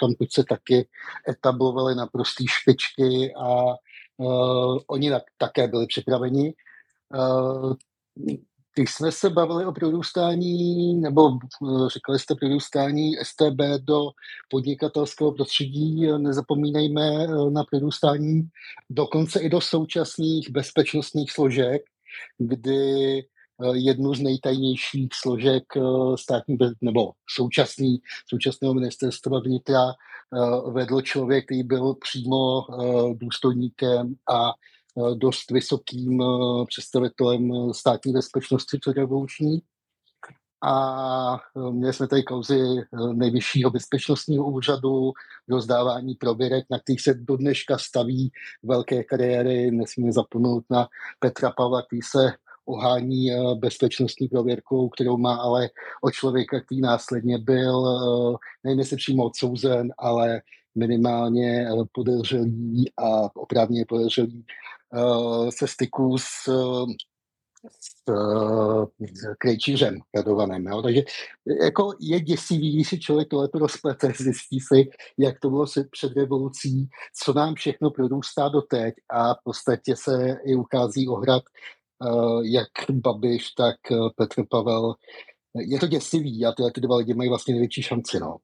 E: tam teď se taky etablovali na prostý špičky a uh, oni tak, také byli připraveni. Uh, když jsme se bavili o prorůstání, nebo eh, říkali jste prorůstání STB do podnikatelského prostředí, nezapomínejme eh, na prorůstání dokonce i do současných bezpečnostních složek, kdy eh, jednu z nejtajnějších složek státní nebo současný, současného ministerstva vnitra vedl člověk, který byl přímo důstojníkem a dost vysokým eh, představitelem eh, státní bezpečnosti předrevoluční. A měli jsme tady kauzy nejvyššího bezpečnostního úřadu, rozdávání prověrek, na kterých se do dneška staví velké kariéry. Nesmíme zapomenout na Petra Pavla, který se ohání bezpečnostní prověrkou, kterou má ale od člověka, který následně byl, nevím jestli přímo odsouzen, ale minimálně podezřelý a oprávně podezřelý Eh, se styku s, s, s krejčířem radovaným. Jo? Takže jako je děsivý, když si člověk tohle rozplete, [laughs] zjistí si, jak to bylo před revolucí, co nám všechno prodůstá doteď a v podstatě se i ukází ohrad eh, jak Babiš, tak eh, Petr Pavel. Je to děsivý a tyhle ty dva lidi mají vlastně největší šanci. No.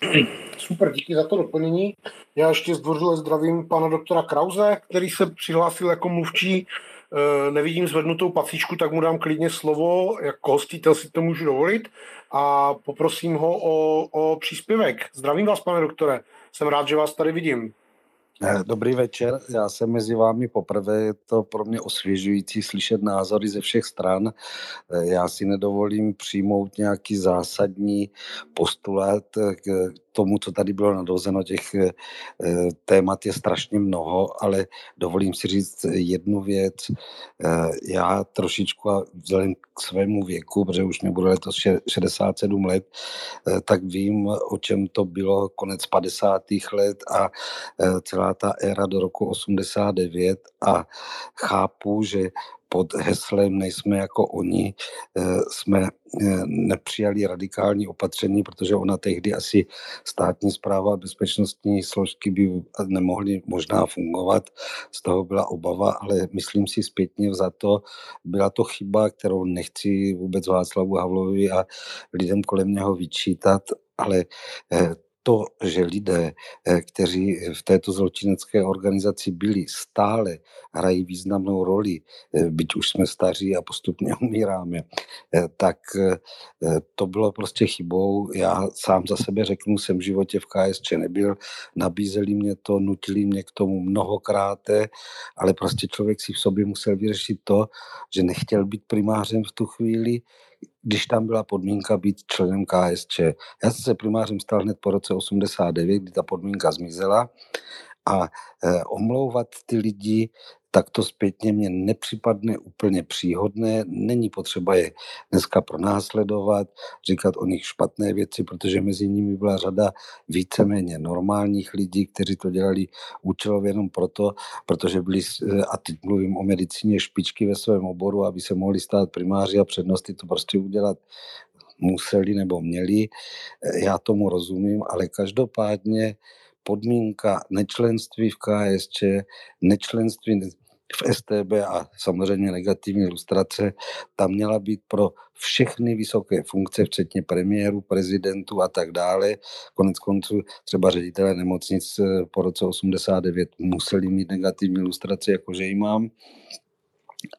E: [clears throat]
B: Super, díky za to doplnění. Já ještě zdvořile zdravím pana doktora Krause, který se přihlásil jako mluvčí. E, nevidím zvednutou pacíčku, tak mu dám klidně slovo. Jako hostitel si to můžu dovolit a poprosím ho o, o příspěvek. Zdravím vás, pane doktore. Jsem rád, že vás tady vidím.
H: Eh, dobrý večer, já jsem mezi vámi poprvé, je to pro mě osvěžující slyšet názory ze všech stran. Eh, já si nedovolím přijmout nějaký zásadní postulát k tomu, co tady bylo nadozeno, těch eh, témat je strašně mnoho, ale dovolím si říct jednu věc. Já trošičku a vzhledem k svému věku, protože už mě bude letos 67 let, tak vím, o čem to bylo konec 50. let a celá ta éra do roku 89 a chápu, že pod heslem nejsme jako oni, eh, jsme eh, nepřijali radikální opatření, protože ona tehdy asi státní zpráva a bezpečnostní složky by nemohly možná fungovat. Z toho byla obava, ale myslím si zpětně za to, byla to chyba, kterou nechci vůbec Václavu Havlovi a lidem kolem něho vyčítat, ale eh, to, že lidé, eh, kteří v této zločinecké organizaci byli, stále hrají významnou roli, eh, byť už jsme staří a postupně [laughs] umíráme, eh, tak to bylo prostě chybou. Já sám za sebe řeknu, jsem v životě v KSČ nebyl, nabízeli mě to, nutili mě k tomu mnohokrát, ale prostě člověk si v sobě musel vyřešit to, že nechtěl být primářem v tu chvíli, když tam byla podmínka být členem KSČ. Já jsem se primářem stal hned po roce 89, kdy ta podmínka zmizela a e, omlouvat ty lidi tak to zpětně mě nepřipadne úplně příhodné. Není potřeba je dneska pronásledovat, říkat o nich špatné věci, protože mezi nimi byla řada víceméně normálních lidí, kteří to dělali účelově jenom proto, protože byli, a teď mluvím o medicíně, špičky ve svém oboru, aby se mohli stát primáři a přednosti to prostě udělat museli nebo měli. Já tomu rozumím, ale každopádně podmínka nečlenství v KSČ, nečlenství v STB a samozřejmě negativní ilustrace, tam měla být pro všechny vysoké funkce, včetně premiéru, prezidentů a tak dále. Konec konců třeba ředitelé nemocnic po roce 89 museli mít negativní ilustraci, jakože ji mám.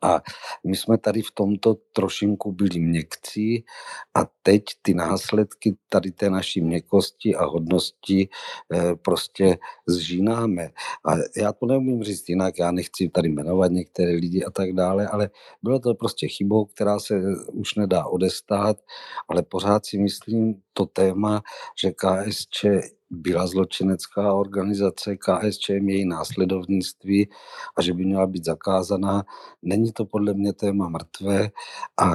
H: A my jsme tady v tomto trošinku byli měkcí a teď ty následky tady té naší měkosti a hodnosti eh, prostě zžínáme. A já to neumím říct jinak, já nechci tady jmenovat některé lidi a tak dále, ale bylo to prostě chybou, která se už nedá odestát, ale pořád si myslím to téma, že KSČ byla zločinecká organizace KSČM, její následovnictví a že by měla být zakázaná. Není to podle mě téma mrtvé a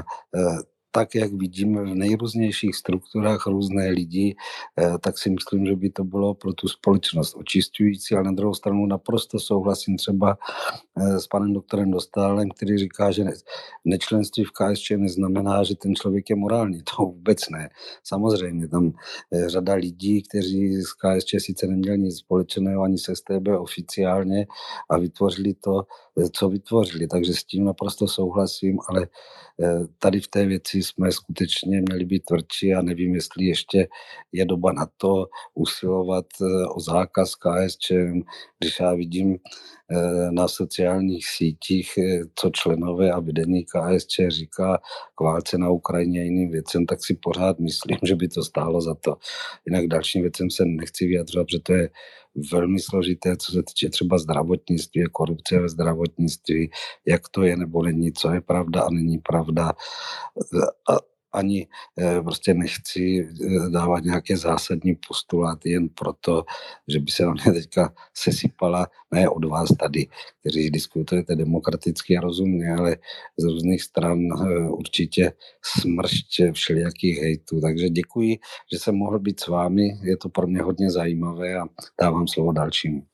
H: tak, jak vidíme v nejrůznějších strukturách různé lidi, eh, tak si myslím, že by to bylo pro tu společnost očistující, ale na druhou stranu naprosto souhlasím třeba eh, s panem doktorem Dostálem, který říká, že nečlenství v KSČ neznamená, že ten člověk je morální. To vůbec ne. Samozřejmě tam eh, řada lidí, kteří z KSČ sice neměli nic společného ani se STB oficiálně a vytvořili to, co vytvořili. Takže s tím naprosto souhlasím, ale tady v té věci jsme skutečně měli být tvrdší a nevím, jestli ještě je doba na to usilovat eh, o zákaz KSČ, když já vidím eh, na sociálních sítích, eh, co členové a vedení KSČ říká k válce na Ukrajině a jiným věcem, tak si pořád myslím, [laughs] že by to stálo za to. Jinak dalším věcem se nechci vyjadřovat, protože to je velmi složité, co se týče třeba zdravotnictví, korupce ve zdravotnictví, jak to je nebo není, co je pravda a není pravda. A ani eh, prostě nechci eh, dávat nějaké zásadní postuláty jen proto, že by se na mě teďka sesypala, ne od vás tady, kteří diskutujete demokraticky a rozumně, ale z různých stran eh, určitě smršť všelijakých hejtů. Takže děkuji, že jsem mohl být s vámi, je to pro mě hodně zajímavé a dávám slovo dalšímu.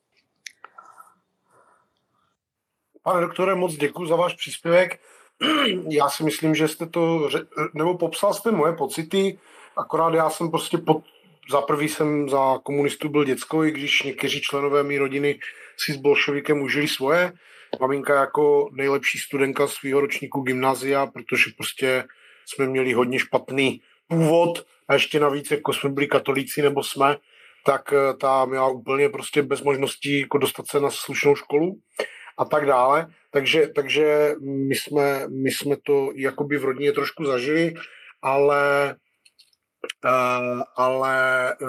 B: Pane doktore, moc děkuji za váš příspěvek. [clears throat] já si myslím, že jste to, nebo popsal jste moje pocity, akorát já jsem prostě pod, za prvý jsem za komunistů byl děcko, i když někteří členové mé rodiny si s bolševikem užili svoje. Maminka jako nejlepší studentka svého ročníku gymnázia, protože prostě jsme měli hodně špatný původ a ještě navíc, jako jsme byli katolíci nebo jsme, tak eh, ta měla úplně prostě bez možností jako dostat se na slušnou školu a tak dále. Takže, takže my, jsme, my jsme to jakoby v rodině trošku zažili, ale, uh, ale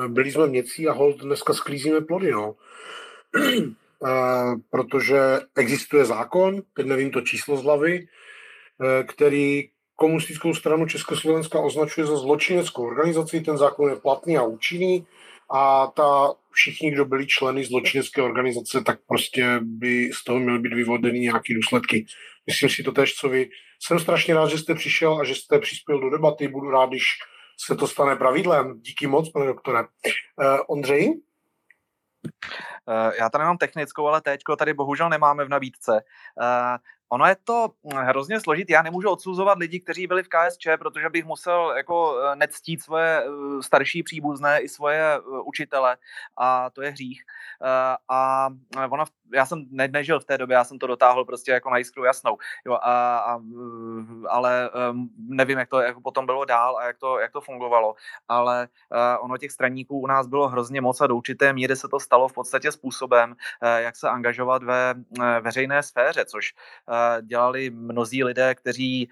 B: byli jsme měcí a hold dneska sklízíme plody, no. Uh, protože existuje zákon, teď nevím to číslo z hlavy, uh, který komunistickou stranu Československa označuje za zločineckou organizaci, ten zákon je platný a účinný a ta všichni, kdo byli členy zločinecké organizace, tak prostě by z toho měly být vyvodeny nějaké důsledky. Myslím si to tež, co vy. Jsem strašně rád, že jste přišel a že jste přispěl do debaty. Budu rád, když se to stane pravidlem. Díky moc, pane doktore. Uh, Ondřej?
C: Uh, já tady mám technickou, ale teďko tady bohužel nemáme v nabídce. Ono je to hm, hrozně složitý. Já nemůžu odsuzovat lidi, kteří byli v KSČ, protože bych musel jako eh, nectít svoje eh, starší příbuzné i svoje eh, učitele a to je hřích. A ono, já jsem ne, nežil v té době, já jsem to dotáhl prostě jako na jiskru jasnou. Jo, a, a, ale nevím, jak to jak potom bylo dál a jak to, jak to fungovalo. Ale ono těch straníků u nás bylo hrozně moc a do určité míry se to stalo v podstatě způsobem, jak se angažovat ve veřejné sféře, což dělali mnozí lidé, kteří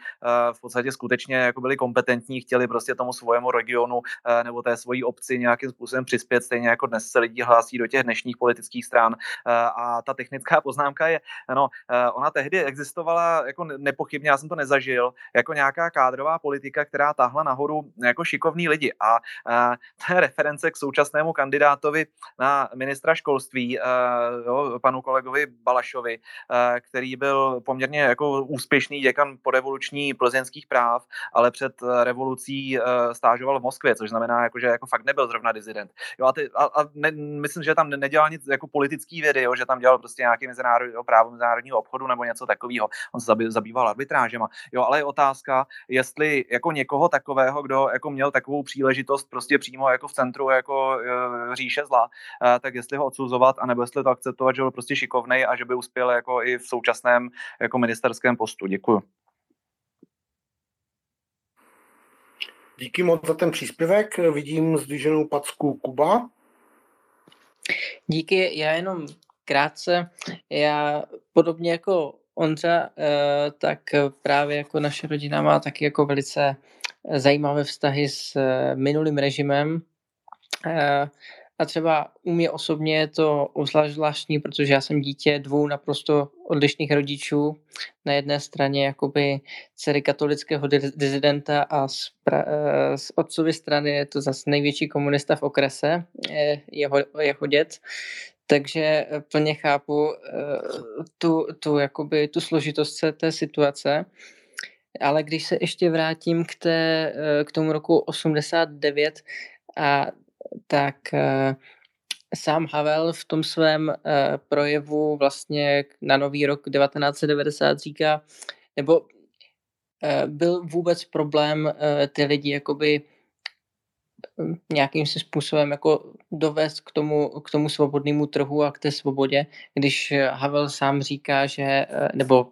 C: v podstatě skutečně jako byli kompetentní, chtěli prostě tomu svojemu regionu nebo té svojí obci nějakým způsobem přispět, stejně jako dnes se lidi hlásí do těch dnešních politických stran. A ta technická [laughs] poznámka je, no, ona tehdy existovala jako nepochybně, já jsem to nezažil, jako nějaká kádrová politika, která táhla nahoru jako šikovní lidi. A [laughs] je reference k současnému kandidátovi na ministra školství, jo, panu kolegovi Balašovi, který byl poměrně poměrně jako úspěšný děkan po revoluční plzeňských práv, ale před eh, revolucí uh, stážoval v Moskvě, což znamená, jako, že jako fakt nebyl zrovna dizident. Jo, a, ty, a, a ne, myslím, že tam nedělal nic jako politický vědy, jo, že tam dělal prostě nějaký mezinárodní právo mezinárodního obchodu nebo něco takového. On se zabýval arbitrážema. Jo, ale je otázka, jestli jako někoho takového, kdo jako měl takovou příležitost prostě přímo jako v centru jako uh, říše zla, tak jestli ho odsuzovat, anebo jestli to akceptovat, že byl prostě šikovnej a že by uspěl jako i v současném jako ministerském postu. Děkuji.
B: Díky moc za ten příspěvek. Vidím zdviženou packu Kuba.
F: Díky, já jenom krátce. Já podobně jako Ondra, eh, tak právě jako naše rodina má taky jako velice zajímavé vztahy s eh, minulým režimem. Eh, a třeba u mě osobně je to obzvlášť zvláštní, protože já jsem dítě dvou naprosto odlišných rodičů. Na jedné straně jakoby dcery katolického dizidenta a z, pra, eh, z otcovy strany je to zase největší komunista v okrese, jeho, jeho dět. Takže plně chápu tu, tu, jakoby, tu složitost té situace. Ale když se ještě vrátím k, té, k tomu roku 89, a tak uh, sám Havel v tom svém uh, projevu vlastně na nový rok 1990 říká, nebo uh, byl vůbec problém ty lidi jakoby nějakým si způsobem jako dovést k tomu, k tomu svobodnému trhu a k té svobodě, když Havel sám říká, že, nebo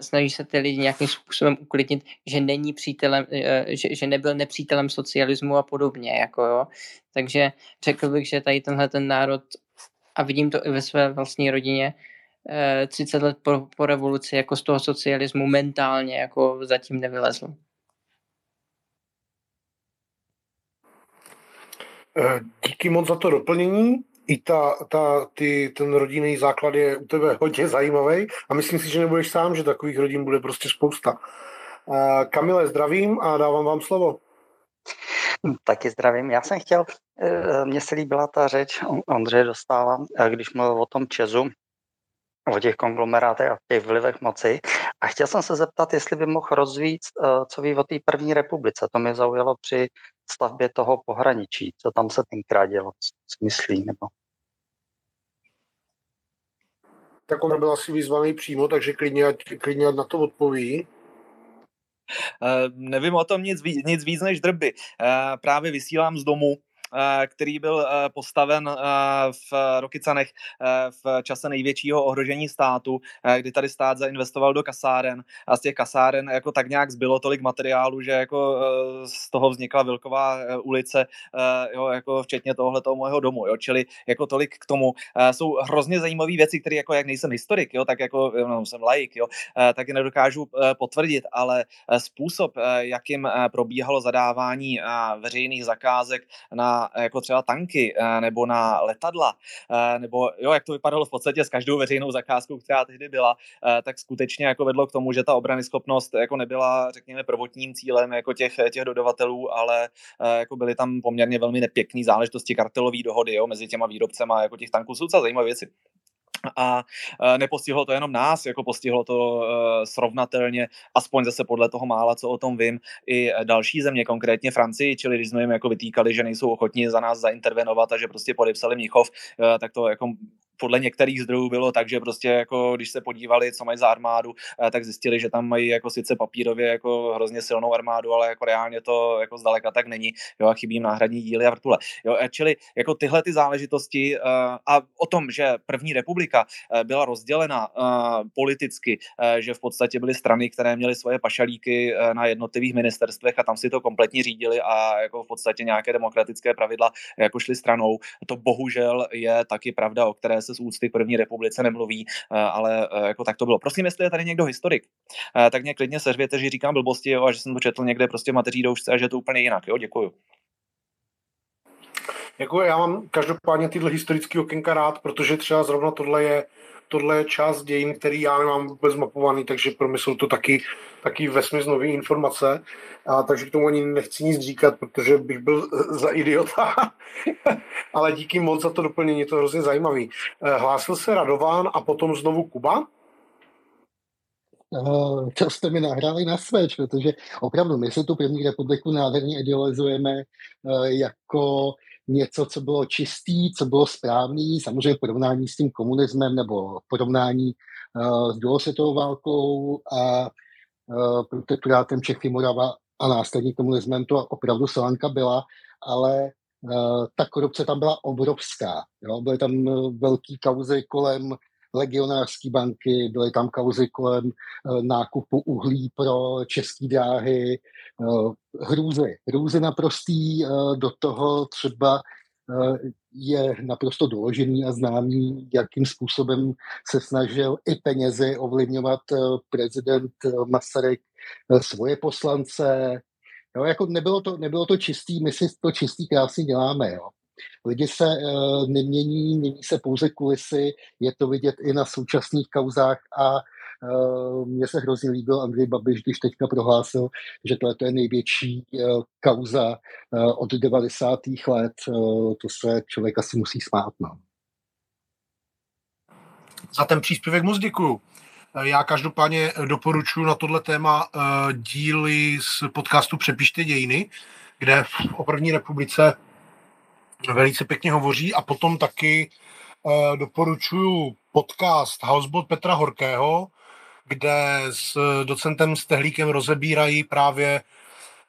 F: snaží se ty lidi nějakým způsobem uklidnit, že není přítelem, eh, že, že nebyl nepřítelem socialismu a podobně, jako jo. Takže řekl bych, že tady tenhle ten národ, a vidím to i ve své vlastní rodině, 30 eh, let po, po revoluci jako z toho socialismu mentálně jako zatím nevylezl.
B: Eh, díky moc za to doplnění i ta, ta, ty, ten rodinný základ je u tebe hodně zajímavý a myslím si, že nebudeš sám, že takových rodin bude prostě spousta. Kamile, zdravím a dávám vám slovo.
I: Taky zdravím. Já jsem chtěl, eh, mně se líbila ta řeč Ondřeje Dostála, eh, když mluvil o tom Česu, o těch konglomerátech a těch vlivech moci. A chtěl jsem se zeptat, jestli by mohl rozvíct, eh, co ví o té první republice. To mě zaujalo při stavbě toho pohraničí, co tam se tenkrát dělo, co myslí, nebo...
B: Tak on byl asi vyzvaný přímo, takže klidně, klidně na to odpoví.
C: Uh, nevím o tom nic, nic víc než drby. Uh, právě vysílám z domu, který byl eh, postaven eh, v Rokycanech v čase největšího ohrožení státu, kdy tady stát zainvestoval do kasáren a z těch kasáren jako tak nějak zbylo tolik materiálu, že jako z toho vznikla Vilková ulice, jo, jako včetně tohle toho mojeho domu, jo, čili jako tolik k tomu. Jsou hrozně zajímavé věci, které jako jak nejsem historik, jo, tak jako no, jsem laik, jo, tak je nedokážu potvrdit, ale způsob, jakým probíhalo zadávání veřejných zakázek na jako třeba tanky eh, nebo na letadla, eh, nebo jo, jak to vypadalo v podstatě s každou veřejnou zakázkou, která tehdy byla, eh, tak skutečně jako vedlo k tomu, že ta obrany schopnost jako nebyla, řekněme, prvotním cílem jako těch, těch dodavatelů, ale jako byly tam poměrně velmi nepěkné záležitosti kartelové dohody jo, mezi těma výrobcema jako těch tanků. Jsou docela zajímavé věci a nepostihlo to jenom nás, jako postihlo to srovnatelně, aspoň zase podle toho mála, co o tom vím, i další země, konkrétně Francii, čili když jsme jim jako vytýkali, že nejsou ochotní za nás zaintervenovat a že prostě podepsali Mnichov, tak to jako podle některých zdrojů bylo tak, že prostě jako když se podívali, co mají za armádu, eh, tak zjistili, že tam mají jako sice papírově jako hrozně silnou armádu, ale jako reálně to jako zdaleka tak není. Jo, a chybí jim náhradní díly a vrtule. Jo, eh, čili jako tyhle ty záležitosti uh, a o tom, že první republika byla rozdělena politicky, že v podstatě byly strany, které měly svoje pašalíky na jednotlivých ministerstvech a tam si to kompletně řídili a jako v podstatě nějaké demokratické pravidla jako šly stranou. To bohužel je taky pravda, o které se z úcty první republice nemluví, eh, ale eh, jako tak to bylo. Prosím, jestli je tady někdo historik, eh, tak mě klidně seřvěte, že říkám blbosti jo, a že jsem to četl někde prostě v mateří doušce a že je to úplně jinak. Jo, děkuju.
B: Jako já mám každopádně tyhle historické okénka rád, protože třeba zrovna tohle je tohle je část dějin, který já nemám vůbec mapovaný, takže pro mě jsou to taky, taky vesměs nové informace. A, takže k tomu ani nechci nic říkat, protože bych byl [laughs] za idiota. [laughs] Ale díky moc za to doplnění, je to hrozně zajímavý. Eh, hlásil se Radován a potom znovu Kuba?
E: Uh, to jste mi nahráli na svěč, protože opravdu my si tu první republiku nádherně idealizujeme uh, jako něco, co bylo čistý, co bylo správný, samozřejmě porovnání s tím komunismem nebo porovnání uh, s druhou světovou válkou a uh, protektorátem Čechy, Morava a následně komunismem to opravdu Solanka byla, ale uh, ta korupce tam byla obrovská. Jo? Byly tam velké kauzy kolem legionářské banky, byly tam kauzy kolem uh, nákupu uhlí pro české dráhy, uh, hrůzy. Hrůzy naprostý, uh, do toho třeba je naprosto doložený a známý, jakým způsobem se snažil i penězi ovlivňovat prezident Masaryk svoje poslance. Jo, jako nebylo, to, nebylo to čistý, my si to čistý krásně děláme. Jo. Lidi se uh, nemění, mění se pouze kulisy, je to vidět i na současných kauzách a uh, mně se hrozně líbil Andrej Babiš, když teďka prohlásil, že to je největší uh, kauza uh, od 90. let. Uh, to se člověk asi musí smát. No.
B: Za ten příspěvek moc děkuju. Já každopádně doporučuji na tohle téma díly z podcastu Přepište dějiny, kde o první republice velice pěkně hovoří a potom taky uh, doporučuji podcast Housebot Petra Horkého, kde s docentem Stehlíkem rozebírají právě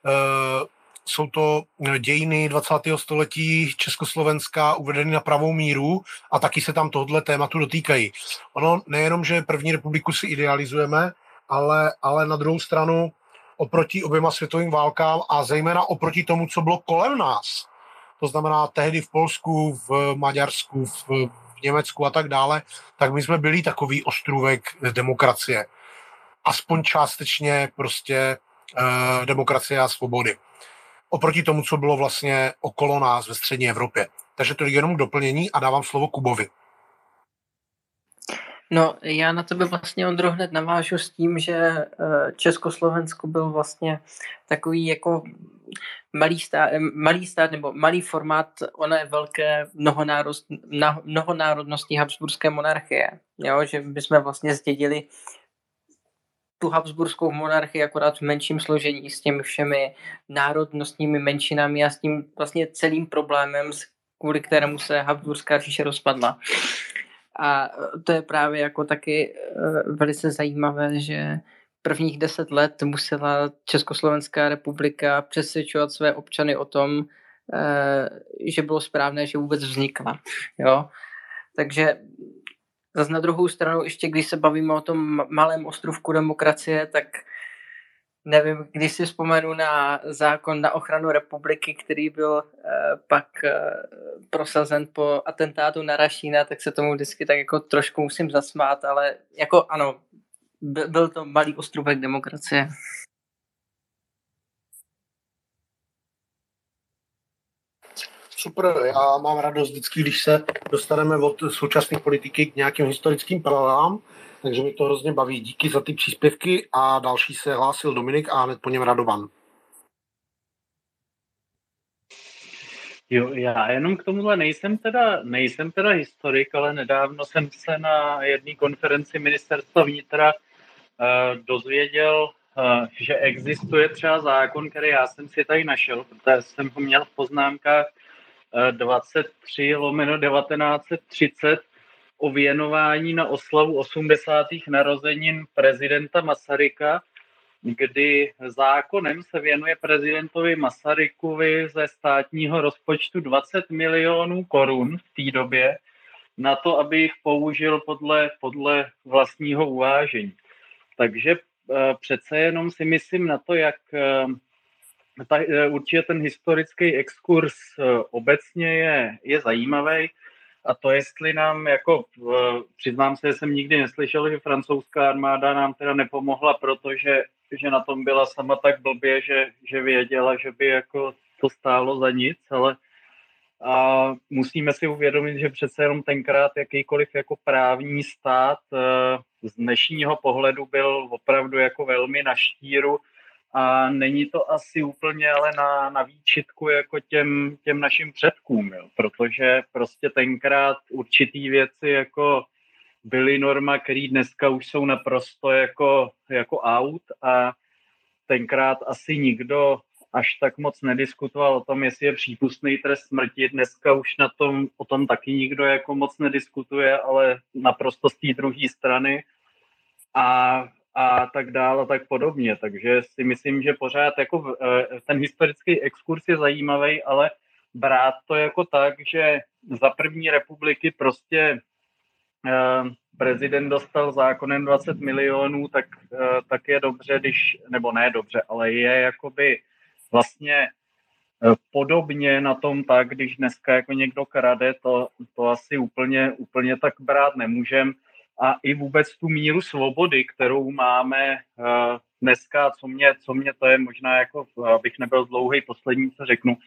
B: uh, jsou to dějiny 20. století Československa uvedeny na pravou míru a taky se tam tohle tématu dotýkají. Ono nejenom, že první republiku si idealizujeme, ale, ale na druhou stranu oproti oběma světovým válkám a zejména oproti tomu, co bylo kolem nás, to znamená tehdy v Polsku, v Maďarsku, v, v Německu a tak dále, tak my jsme byli takový ostrůvek demokracie. Aspoň částečně prostě eh, demokracie a svobody. Oproti tomu, co bylo vlastně okolo nás ve střední Evropě. Takže to je jenom doplnění a dávám slovo Kubovi.
F: No, já na tebe vlastně, Ondro, hned navážu s tím, že eh, Československo byl vlastně takový jako malý stát, malý stát nebo malý formát oné velké mnohonárodnostní habsburské monarchie. Jo? Že jsme vlastně zdědili tu habsburskou monarchii akorát v menším složení s těmi všemi národnostními menšinami a s tím vlastně celým problémem, kvůli kterému se Habsburská říše rozpadla. A to je právě jako taky eh, velice zajímavé, že prvních deset let musela Československá republika přesvědčovat své občany o tom, eh, že bylo správné, že vůbec vznikla. Jo? Takže zase na druhou stranu, ještě když se bavíme o tom malém ostrovku demokracie, tak nevím, když si vzpomenu na zákon na ochranu republiky, který byl eh, pak eh, prosazen po atentátu na Rašína, tak se tomu vždycky tak jako trošku musím zasmát, ale jako ano, byl to malý ostrůvek demokracie.
B: Super, já mám radost vždycky, když se dostaneme od současné politiky k nějakým historickým paralelám, takže mi to hrozně baví. Díky za ty příspěvky a další se hlásil Dominik a hned po něm Radovan.
D: Jo, já jenom k tomuhle nejsem teda, nejsem teda historik, ale nedávno jsem se na jedné konferenci ministerstva vnitra uh, dozvěděl, uh, že existuje třeba zákon, který já jsem si tady našel, protože jsem ho měl v poznámkách uh, 23 lomeno 1930 o věnování na oslavu 80. narozenin prezidenta Masaryka, kdy zákonem se věnuje prezidentovi Masarykovi ze státního rozpočtu 20 milionů korun v té době na to, aby jich použil podle, podle vlastního uvážení. Takže eh, přece jenom si myslím na to, jak eh, ta, eh, určitě ten historický exkurs obecně je, je zajímavý. A to, jestli nám, jako přiznám se, že jsem nikdy neslyšel, že francouzská armáda nám teda nepomohla, protože že na tom byla sama tak blbě, že, že věděla, že by jako to stálo za nic, ale a musíme si uvědomit, že přece jenom tenkrát jakýkoliv jako právní stát eh, z dnešního pohledu byl opravdu jako velmi na štíru. A není to asi úplně ale na, na výčitku jako těm, těm našim předkům, jo, protože prostě tenkrát určitý věci jako byly norma, které dneska už jsou naprosto jako, jako out. A tenkrát asi nikdo až tak moc nediskutoval o tom, jestli je přípustný trest smrti. Dneska už na tom, o tom taky nikdo jako moc nediskutuje, ale naprosto z té druhé strany a, a tak dále a tak podobně. Takže si myslím, že pořád jako eh, ten historický exkurs je zajímavý, ale brát to jako tak, že za první republiky prostě Eh, prezident dostal zákonem 20 milionů, tak, eh, tak je dobře, když, nebo ne dobře, ale je jakoby vlastně eh, podobně na tom tak, když dneska jako někdo krade, to, to asi úplně, úplně tak brát nemůžem. A i vůbec tu míru svobody, kterou máme dneska, co mě, co mě to je možná jako, abych nebyl dlouhý, poslední, co řeknu,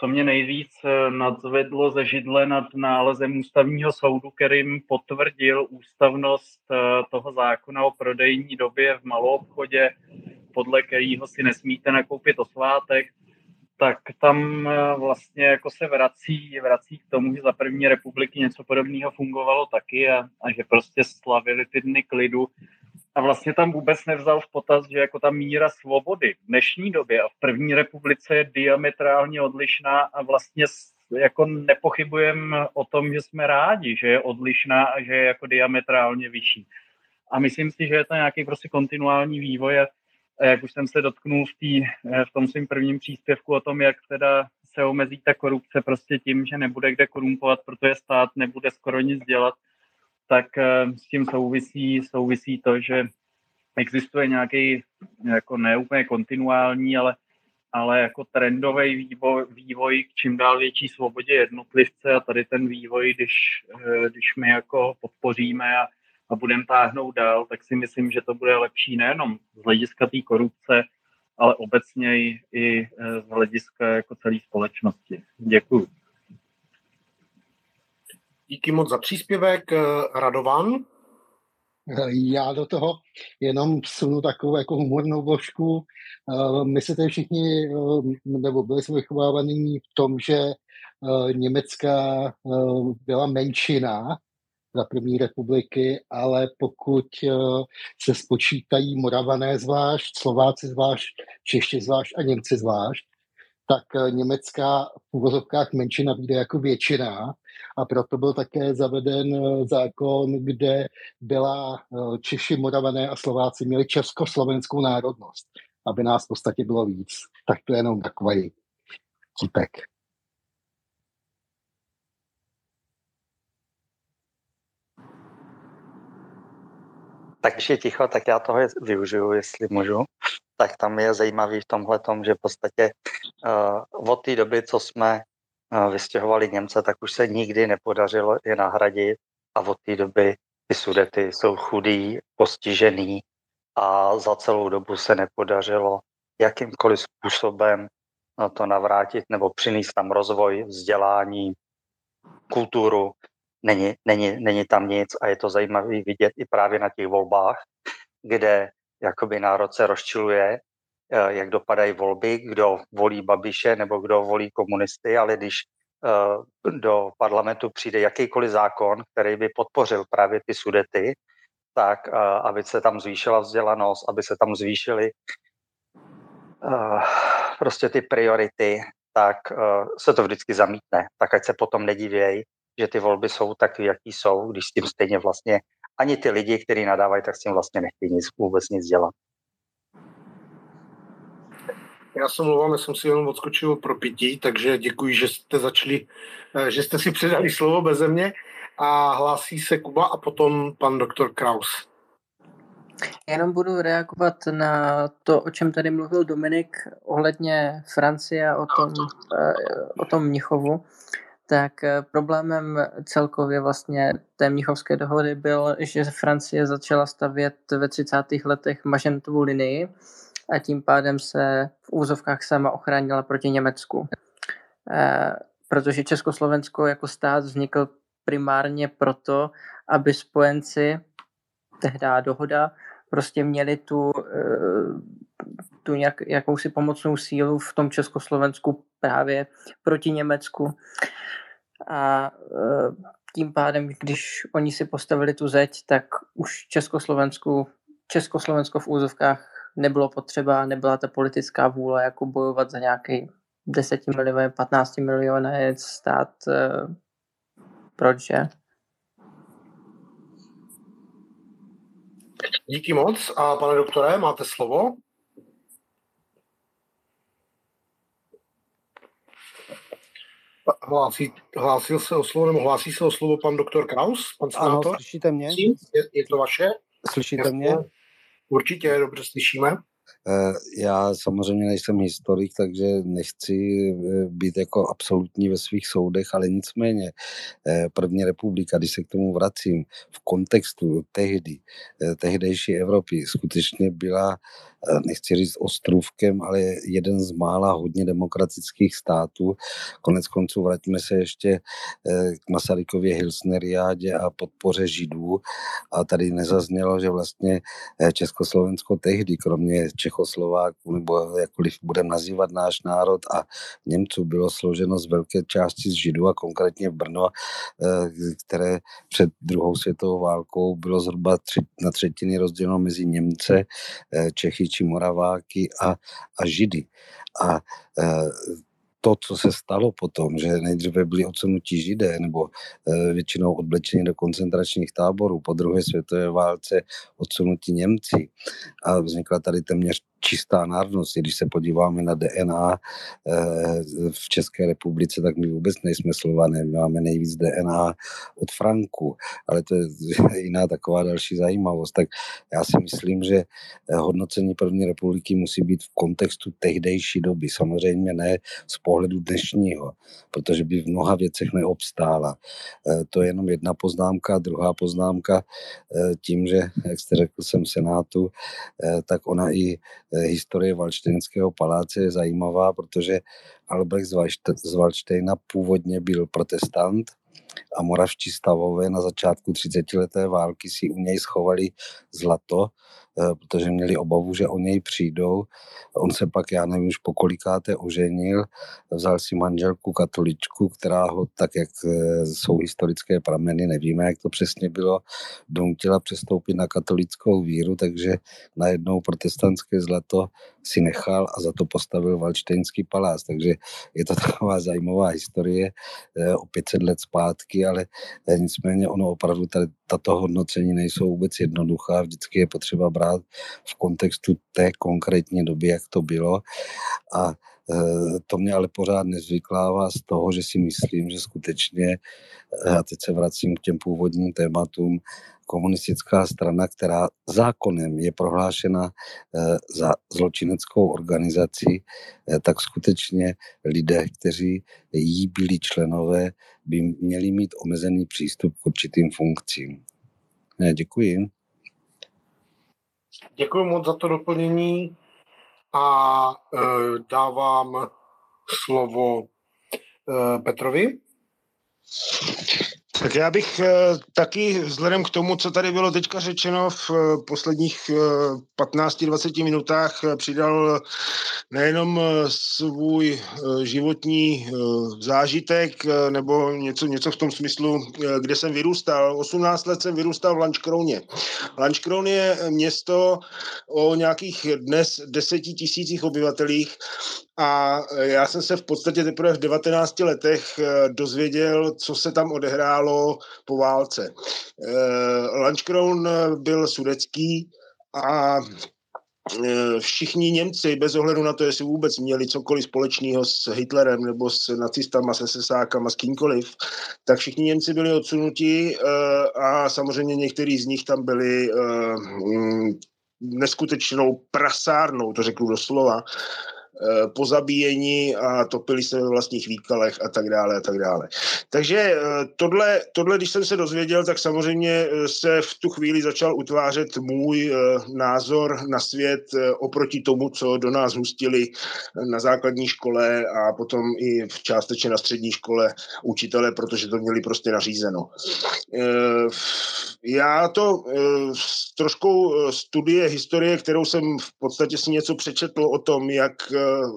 D: co mě nejvíc eh, nadzvedlo ze židle nad nálezem ústavního soudu, kterým potvrdil ústavnost eh, toho zákona o prodejní době v maloobchodě, podle kterého si nesmíte nakoupit o svátek, tak tam eh, vlastně jako se vrací, vrací k tomu, že za první republiky něco podobného fungovalo taky a, a že prostě slavili ty dny klidu a vlastně tam vůbec nevzal v potaz, že jako ta míra svobody v dnešní době a v první republice je diametrálně odlišná a vlastně jako nepochybujeme o tom, že jsme rádi, že je odlišná a že je jako diametrálně vyšší. A myslím si, že je to nějaký prostě kontinuální vývoj a jak už jsem se dotknul v, tý, v tom svým prvním příspěvku o tom, jak teda se omezí ta korupce prostě tím, že nebude kde korumpovat, protože stát nebude skoro nic dělat, tak eh, s tím souvisí, souvisí to, že existuje nějaký jako neúplně kontinuální, ale, ale jako trendový vývoj, vývoj k čím dál větší svobodě jednotlivce a tady ten vývoj, když, eh, když my jako podpoříme a, a budeme táhnout dál, tak si myslím, že to bude lepší nejenom z hlediska té korupce, ale obecně i eh, z hlediska jako celé společnosti. Děkuji.
B: Díky moc za příspěvek. Eh, Radovan?
E: Já do toho jenom sunu takovou jako humornou vložku. Eh, my se tady všichni, nebo byli jsme vychovávaní v tom, že Německá byla menšina za první republiky, ale pokud se spočítají Moravané zvlášť, Slováci zvlášť, Češi zvlášť a Němci zvlášť, tak německá v úvozovkách menšina vyjde jako většina a proto byl také zaveden eh, zákon, kde byla eh, Češi, Moravané a Slováci měli československou národnost, aby nás v podstatě bylo víc. Tak to je jenom takový tipek.
I: Tak když je ticho, tak já toho využiju, jestli můžu. Tak tam je zajímavý v tomhle tom, že v podstatě uh, od té doby, co jsme vystěhovali Němce, tak už se nikdy nepodařilo je nahradit a od té doby ty sudety jsou chudý, postižený a za celou dobu se nepodařilo jakýmkoliv způsobem to navrátit nebo přinést tam rozvoj, vzdělání, kulturu. Není, není, není tam nic a je to zajímavé vidět i právě na těch volbách, kde jakoby národ se rozčiluje Eh, jak dopadají volby, kdo volí Babiše nebo kdo volí komunisty, ale když eh, do parlamentu přijde jakýkoliv zákon, který by podpořil právě ty sudety, tak eh, aby se tam zvýšila vzdělanost, aby se tam zvýšily prostě ty priority, tak se to vždycky zamítne. Tak ať se potom nedivějí, že ty volby jsou taky, jaký jsou, když s tím stejně vlastně ani ty lidi, kteří nadávají, tak s tím vlastně nechtějí nic, vůbec nic dělat.
B: Já se mluvám, já jsem si jenom odskočil pro pití, takže děkuji, že jste začali, eh, že jste si předali slovo bez mě a hlásí se Kuba a potom pan doktor Kraus.
F: Jenom budu reagovat na to, o čem tady mluvil Dominik ohledně Francie a o tom, eh, o tom Mnichovu. Tak eh, problémem celkově vlastně té Mnichovské dohody byl, že Francie začala stavět ve 30. letech mažentovou linii, a tím pádem se v úzovkách sama ochránila proti Německu. E, protože Československo jako stát vznikl primárně proto, aby spojenci, tehdy dohoda, prostě měli tu, e, tu nějak, jakousi pomocnou sílu v tom Československu právě proti Německu. A e, tím pádem, když oni si postavili tu zeď, tak už Československu, Československo v úzovkách nebylo potřeba, nebyla ta politická vůle jako bojovat za nějaký 10 milionů, 15 milionů stát. Eh, proč, že?
B: Díky moc. A pane doktore, máte slovo? Hlásí, hlásil se o slovo, nebo hlásí se o slovo pan doktor Kraus? Pan
J: ano, slyšíte mě?
B: Je, je to vaše?
J: Slyšíte Jasně. mě?
B: Určitě, dobře slyšíme.
H: Eh, já samozřejmě nejsem historik, takže nechci eh, být jako absolutní ve svých soudech, ale nicméně eh, první republika, když se k tomu vracím, v kontextu tehdy, tehdejší Evropy skutečně byla nechci říct ostrůvkem, ale jeden z mála hodně demokratických států. Konec konců vraťme se ještě k Masarykově Hilsneriádě a podpoře Židů. A tady nezaznělo, že vlastně Československo tehdy, kromě Čechoslováků, nebo jakkoliv budeme nazývat náš národ a Němců, bylo složeno z velké části z Židů a konkrétně v Brno, které před druhou světovou válkou bylo zhruba tři, na třetiny rozděleno mezi Němce, eh, Čechy či Moraváky a, a Židy. A eh, to, co se stalo potom, že nejdříve byli odsunutí židé nebo e, většinou odblečení do koncentračních táborů, po druhé světové válce odsunutí Němci a vznikla tady téměř čistá národnost. Když se podíváme na DNA eh, v České republice, tak my vůbec nejsme slované. My máme nejvíc DNA od Franku, ale to je [laughs] jiná taková další zajímavost. Tak já si myslím, že eh, hodnocení první republiky musí být v kontextu tehdejší doby. Samozřejmě ne z pohledu dnešního, protože by v mnoha věcech neobstála. Eh, to je jenom jedna poznámka. Druhá poznámka tím, že, jak jste řekl, jsem Senátu, tak ona i historie Valštejnského paláce je zajímavá, protože Albrecht z Valštejna původně byl protestant a moravští stavové na začátku 30. leté války si u něj schovali zlato, Eh, protože měli obavu, že o něj přijdou. On se pak, já nevím už po kolikáté oženil, vzal si manželku katoličku, která ho, tak jak eh, jsou historické prameny, nevíme, jak to přesně bylo, donutila přestoupit na katolickou víru, takže najednou protestantské zlato si nechal a za to postavil Valštejnský palác. Takže je to [laughs] taková zajímavá historie eh, o 500 let zpátky, ale nicméně ono opravdu tady, tato hodnocení nejsou vůbec jednoduchá, vždycky je potřeba brát v kontextu té konkrétní doby, jak to bylo. A to mě ale pořád nezvyklává z toho, že si myslím, že skutečně, e, a teď se vracím k těm původním tématům, komunistická strana, která zákonem je prohlášena e, za zločineckou organizaci, tak skutečně lidé, kteří jí byli členové, by měli mít omezený přístup k určitým funkcím. Děkuji.
B: Děkuji moc za to doplnění a e, dávám slovo e, Petrovi.
G: Tak já bych eh, taky vzhledem k tomu, co tady bylo teďka řečeno v eh, posledních 15-20 eh, minutách, přidal nejenom svůj životní zážitek nebo něco, něco v tom smyslu, kde jsem vyrůstal. 18 let jsem vyrůstal v Lančkrouně. Lančkroun je město o nějakých dnes deseti tisících obyvatelích a já jsem se v podstatě teprve v 19 letech dozvěděl, co se tam odehrálo stalo po válce. Eh, Lančkroun byl sudecký a eh, všichni Němci, bez ohledu na to, jestli vůbec měli cokoliv společného s Hitlerem nebo s nacistama, s SSákama, s kýmkoliv, tak všichni Němci byli odsunuti eh, a samozřejmě některý z nich tam byli mm, neskutečnou prasárnou, to řeknu doslova, Eh, pozabíjení a topili se ve vlastních výkalech a tak dále a tak dále. Takže eh, tohle, tohle, když jsem se dozvěděl, tak samozřejmě eh, se v tu chvíli začal utvářet můj názor na svět oproti tomu, co do nás hustili na základní škole a potom i v částečně na střední škole učitele, protože to měli prostě nařízeno. Já to s troškou studie historie, kterou jsem v podstatě si něco přečetl o tom, jak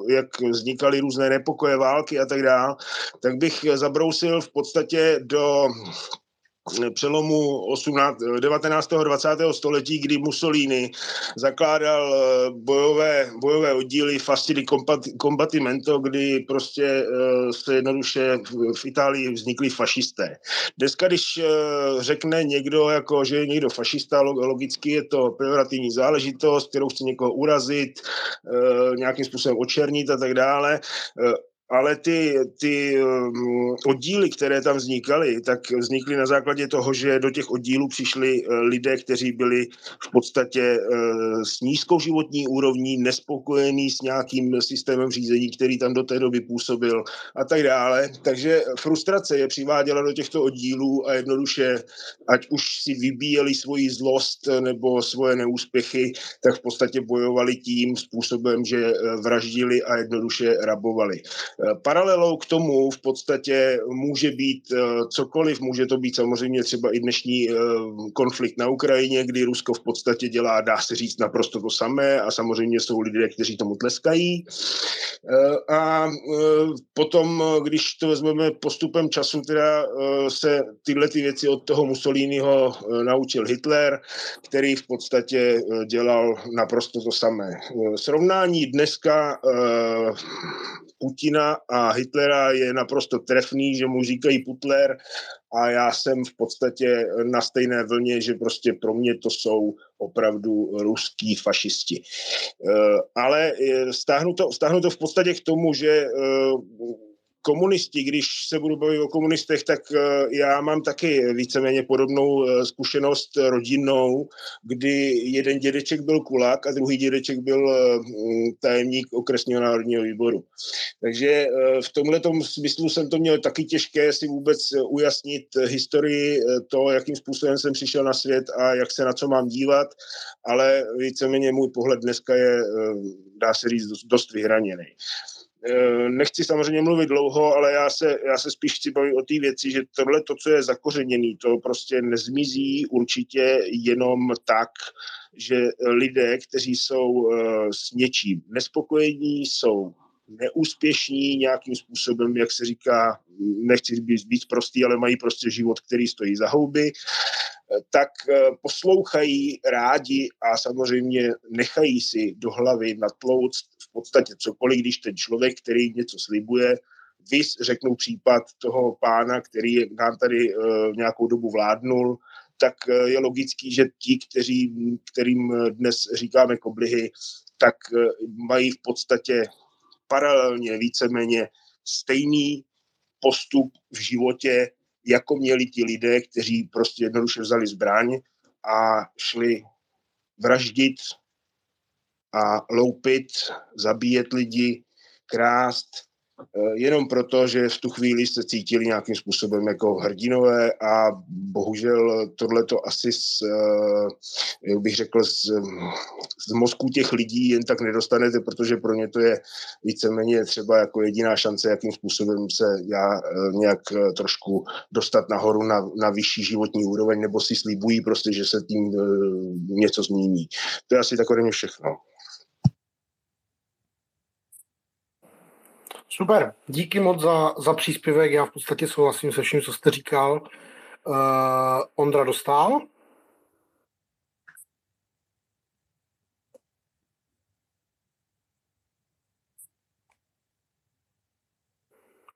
G: jak vznikaly různé nepokoje, války a tak dále, tak bych zabrousil v podstatě do přelomu 18, 19. a 20. století, kdy Mussolini zakládal eh, bojové, bojové oddíly Fasti di Combattimento, kdy prostě eh, se jednoduše v Itálii vznikli fašisté. Dneska, když eh, řekne někdo, jako, že je někdo fašista, logicky je to pejorativní záležitost, kterou chce někoho urazit, nějakým způsobem očernit a tak dále ale ty, ty um, oddíly, které tam vznikaly, tak vznikly na základě toho, že do těch oddílů přišli uh, lidé, kteří byli v podstatě uh, s nízkou životní úrovní, nespokojení s nějakým systémem řízení, který tam do té doby působil a tak dále. Takže frustrace je přiváděla do těchto oddílů a jednoduše, ať už si vybíjeli svoji zlost nebo svoje neúspěchy, tak v podstatě bojovali tím způsobem, že vraždili a jednoduše rabovali. Eh, paralelou k tomu v podstatě může být eh, cokoliv, může to být samozřejmě třeba i dnešní eh, konflikt na Ukrajině, kdy Rusko v podstatě dělá, dá se říct, naprosto to samé a samozřejmě jsou lidé, kteří tomu tleskají. A potom, když to vezmeme postupem času, teda se tyhle ty věci od toho Mussoliniho naučil Hitler, který v podstatě dělal naprosto to samé. Srovnání dneska Putina a Hitlera je naprosto trefný, že mu říkají Putler a já jsem v podstatě na stejné vlně, že prostě pro mě to jsou opravdu ruský fašisti. Eh, ale eh, stáhnu to, stáhnu to v podstatě k tomu, že eh, komunisti, když se budu bavit o komunistech, tak eh, já mám taky víceméně podobnou eh, zkušenost rodinnou, kdy jeden dědeček byl kulák a druhý dědeček byl eh, tajemník okresního národního výboru. Takže v tomhle smyslu jsem to měl taky těžké si vůbec ujasnit historii to, jakým způsobem jsem přišel na svět a jak se na co mám dívat, ale víceméně můj pohled dneska je, dá se říct, dost vyhraněný. Eh, nechci samozřejmě mluvit dlouho, ale já se, já se spíš chci bavit o té věci, že tohle, to, co je zakořeněné, to prostě nezmizí určitě jenom tak, že lidé, kteří jsou eh, s něčím nespokojení, jsou neúspěšní nějakým způsobem, jak se říká, nechci být, být prostý, ale mají prostě život, který stojí za houby, tak eh, poslouchají rádi a samozřejmě nechají si do hlavy natlouct v podstatě cokoliv, když ten člověk, který něco slibuje, vys řeknou případ toho pána, který nám tady uh, nějakou dobu vládnul, tak uh, je logický, že ti, kteří, kterým dnes říkáme koblihy, tak mají v podstatě paralelně víceméně stejný postup v životě, jako měli ti lidé, kteří prostě jednoduše vzali zbraň a šli vraždit a loupit, zabíjet lidi, krást, jenom proto, že v tu chvíli se cítili nějakým způsobem jako hrdinové a bohužel tohle to asi z, eh, jak bych řekl, z, z mozku těch lidí jen tak nedostanete, protože pro ně to je víceméně třeba jako jediná šance, jakým způsobem se já eh, nějak trošku dostat nahoru na, na vyšší životní úroveň, nebo si slíbují prostě, že se tím něco změní. To je asi takové všechno.
B: Super, díky moc za, za příspěvek, já v podstatě souhlasím se vším, co jste říkal. Uh, Ondra dostal.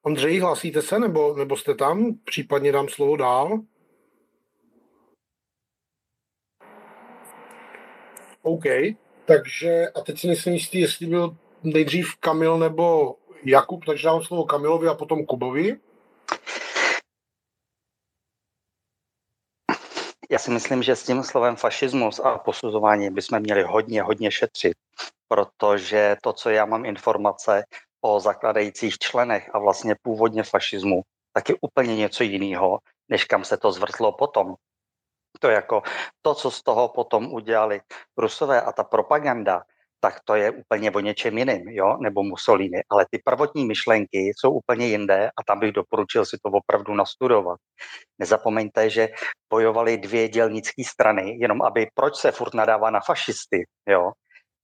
B: Ondřej, hlásíte se, nebo, nebo jste tam? Případně dám slovo dál. OK, takže a teď si nejsem jistý, jestli byl nejdřív Kamil nebo Jakub, takže dám slovo Kamilovi a potom Kubovi.
I: Já si myslím, že s tím slovem fašismus a posuzování bychom měli hodně, hodně šetřit, protože to, co já mám informace o zakladajících členech a vlastně původně fašismu, tak je úplně něco jiného, než kam se to zvrtlo potom. To jako to, co z toho potom udělali Rusové a ta propaganda, tak to je úplně o něčem jiném, jo, nebo Mussolini. Ale ty prvotní myšlenky jsou úplně jinde a tam bych doporučil si to opravdu nastudovat. Nezapomeňte, že bojovali dvě dělnické strany, jenom aby, proč se furt nadává na fašisty, jo,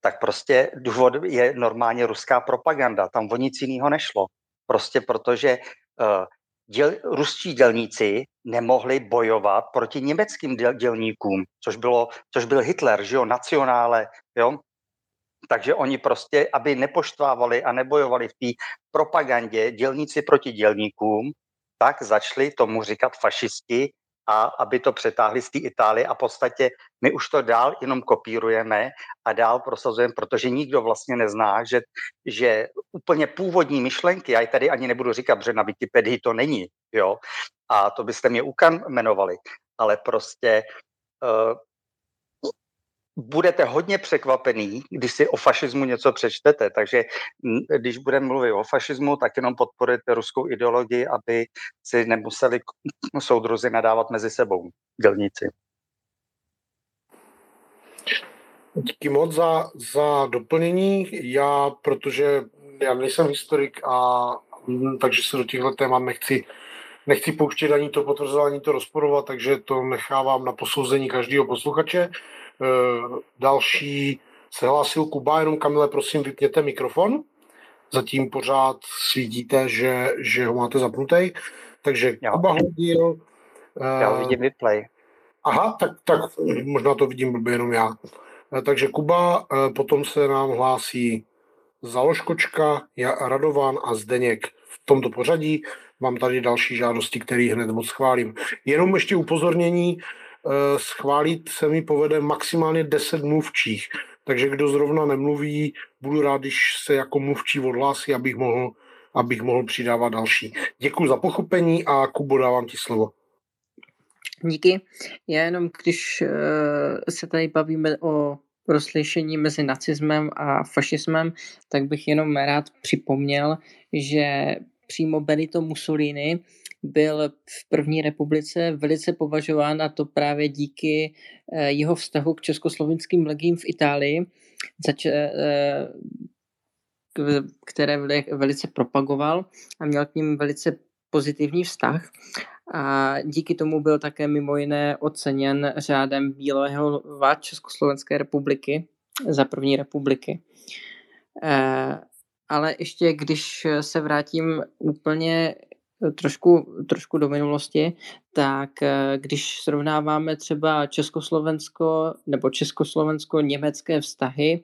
I: tak prostě důvod je normálně ruská propaganda, tam o nic jiného nešlo. Prostě protože uh, děl, ruští dělníci nemohli bojovat proti německým děl, dělníkům, což, bylo, což byl Hitler, že jo, nacionále, jo, takže oni prostě, aby nepoštvávali a nebojovali v té propagandě dělníci proti dělníkům, tak začali tomu říkat fašisti a aby to přetáhli z té Itálie. A v podstatě my už to dál jenom kopírujeme a dál prosazujeme, protože nikdo vlastně nezná, že, že úplně původní myšlenky, já ji tady ani nebudu říkat, protože na Wikipedii to není, jo, a to byste mě ukamenovali, ale prostě uh, budete hodně překvapený, když si o fašismu něco přečtete. Takže když budeme mluvit o fašismu, tak jenom podporujete ruskou ideologii, aby si nemuseli soudruzi nadávat mezi sebou, dělníci.
B: Díky moc za, za doplnění. Já, protože já nejsem historik a takže se do těchto témat nechci, nechci pouštět ani to potvrzování, to rozporovat, takže to nechávám na posouzení každého posluchače. Eh, další se hlásil Kuba, jenom Kamile, prosím, vypněte mikrofon. Zatím pořád svítíte, že, že ho máte zapnutý. Takže jo. Kuba hodil.
I: Já ho eh, vidím vyplay.
B: Aha, tak, tak možná to vidím blbě jenom já. Eh, takže Kuba, potom se nám hlásí Založkočka, Radovan a Zdeněk v tomto pořadí. Mám tady další žádosti, které hned moc schválím. Jenom ještě upozornění, Eh, schválit se mi povede maximálně 10 mluvčích. Takže kdo zrovna nemluví, budu rád, když se jako mluvčí odhlásí, abych mohl, abych mohl přidávat další. Děkuji za pochopení a Kubo, dávám ti slovo.
F: Díky. Já jenom, když uh, se tady bavíme o rozlišení mezi nacismem a fašismem, tak bych jenom rád připomněl, že přímo Benito Mussolini byl v první republice velice považován a to právě díky eh, jeho vztahu k československým legím v Itálii, eh, které velice propagoval a měl k ním velice pozitivní vztah. A díky tomu byl také mimo jiné oceněn řádem Bílého lva Československé republiky za první republiky. Eh, ale ještě když se vrátím úplně trošku, trošku do minulosti, tak eh, když srovnáváme třeba Československo nebo Československo-německé vztahy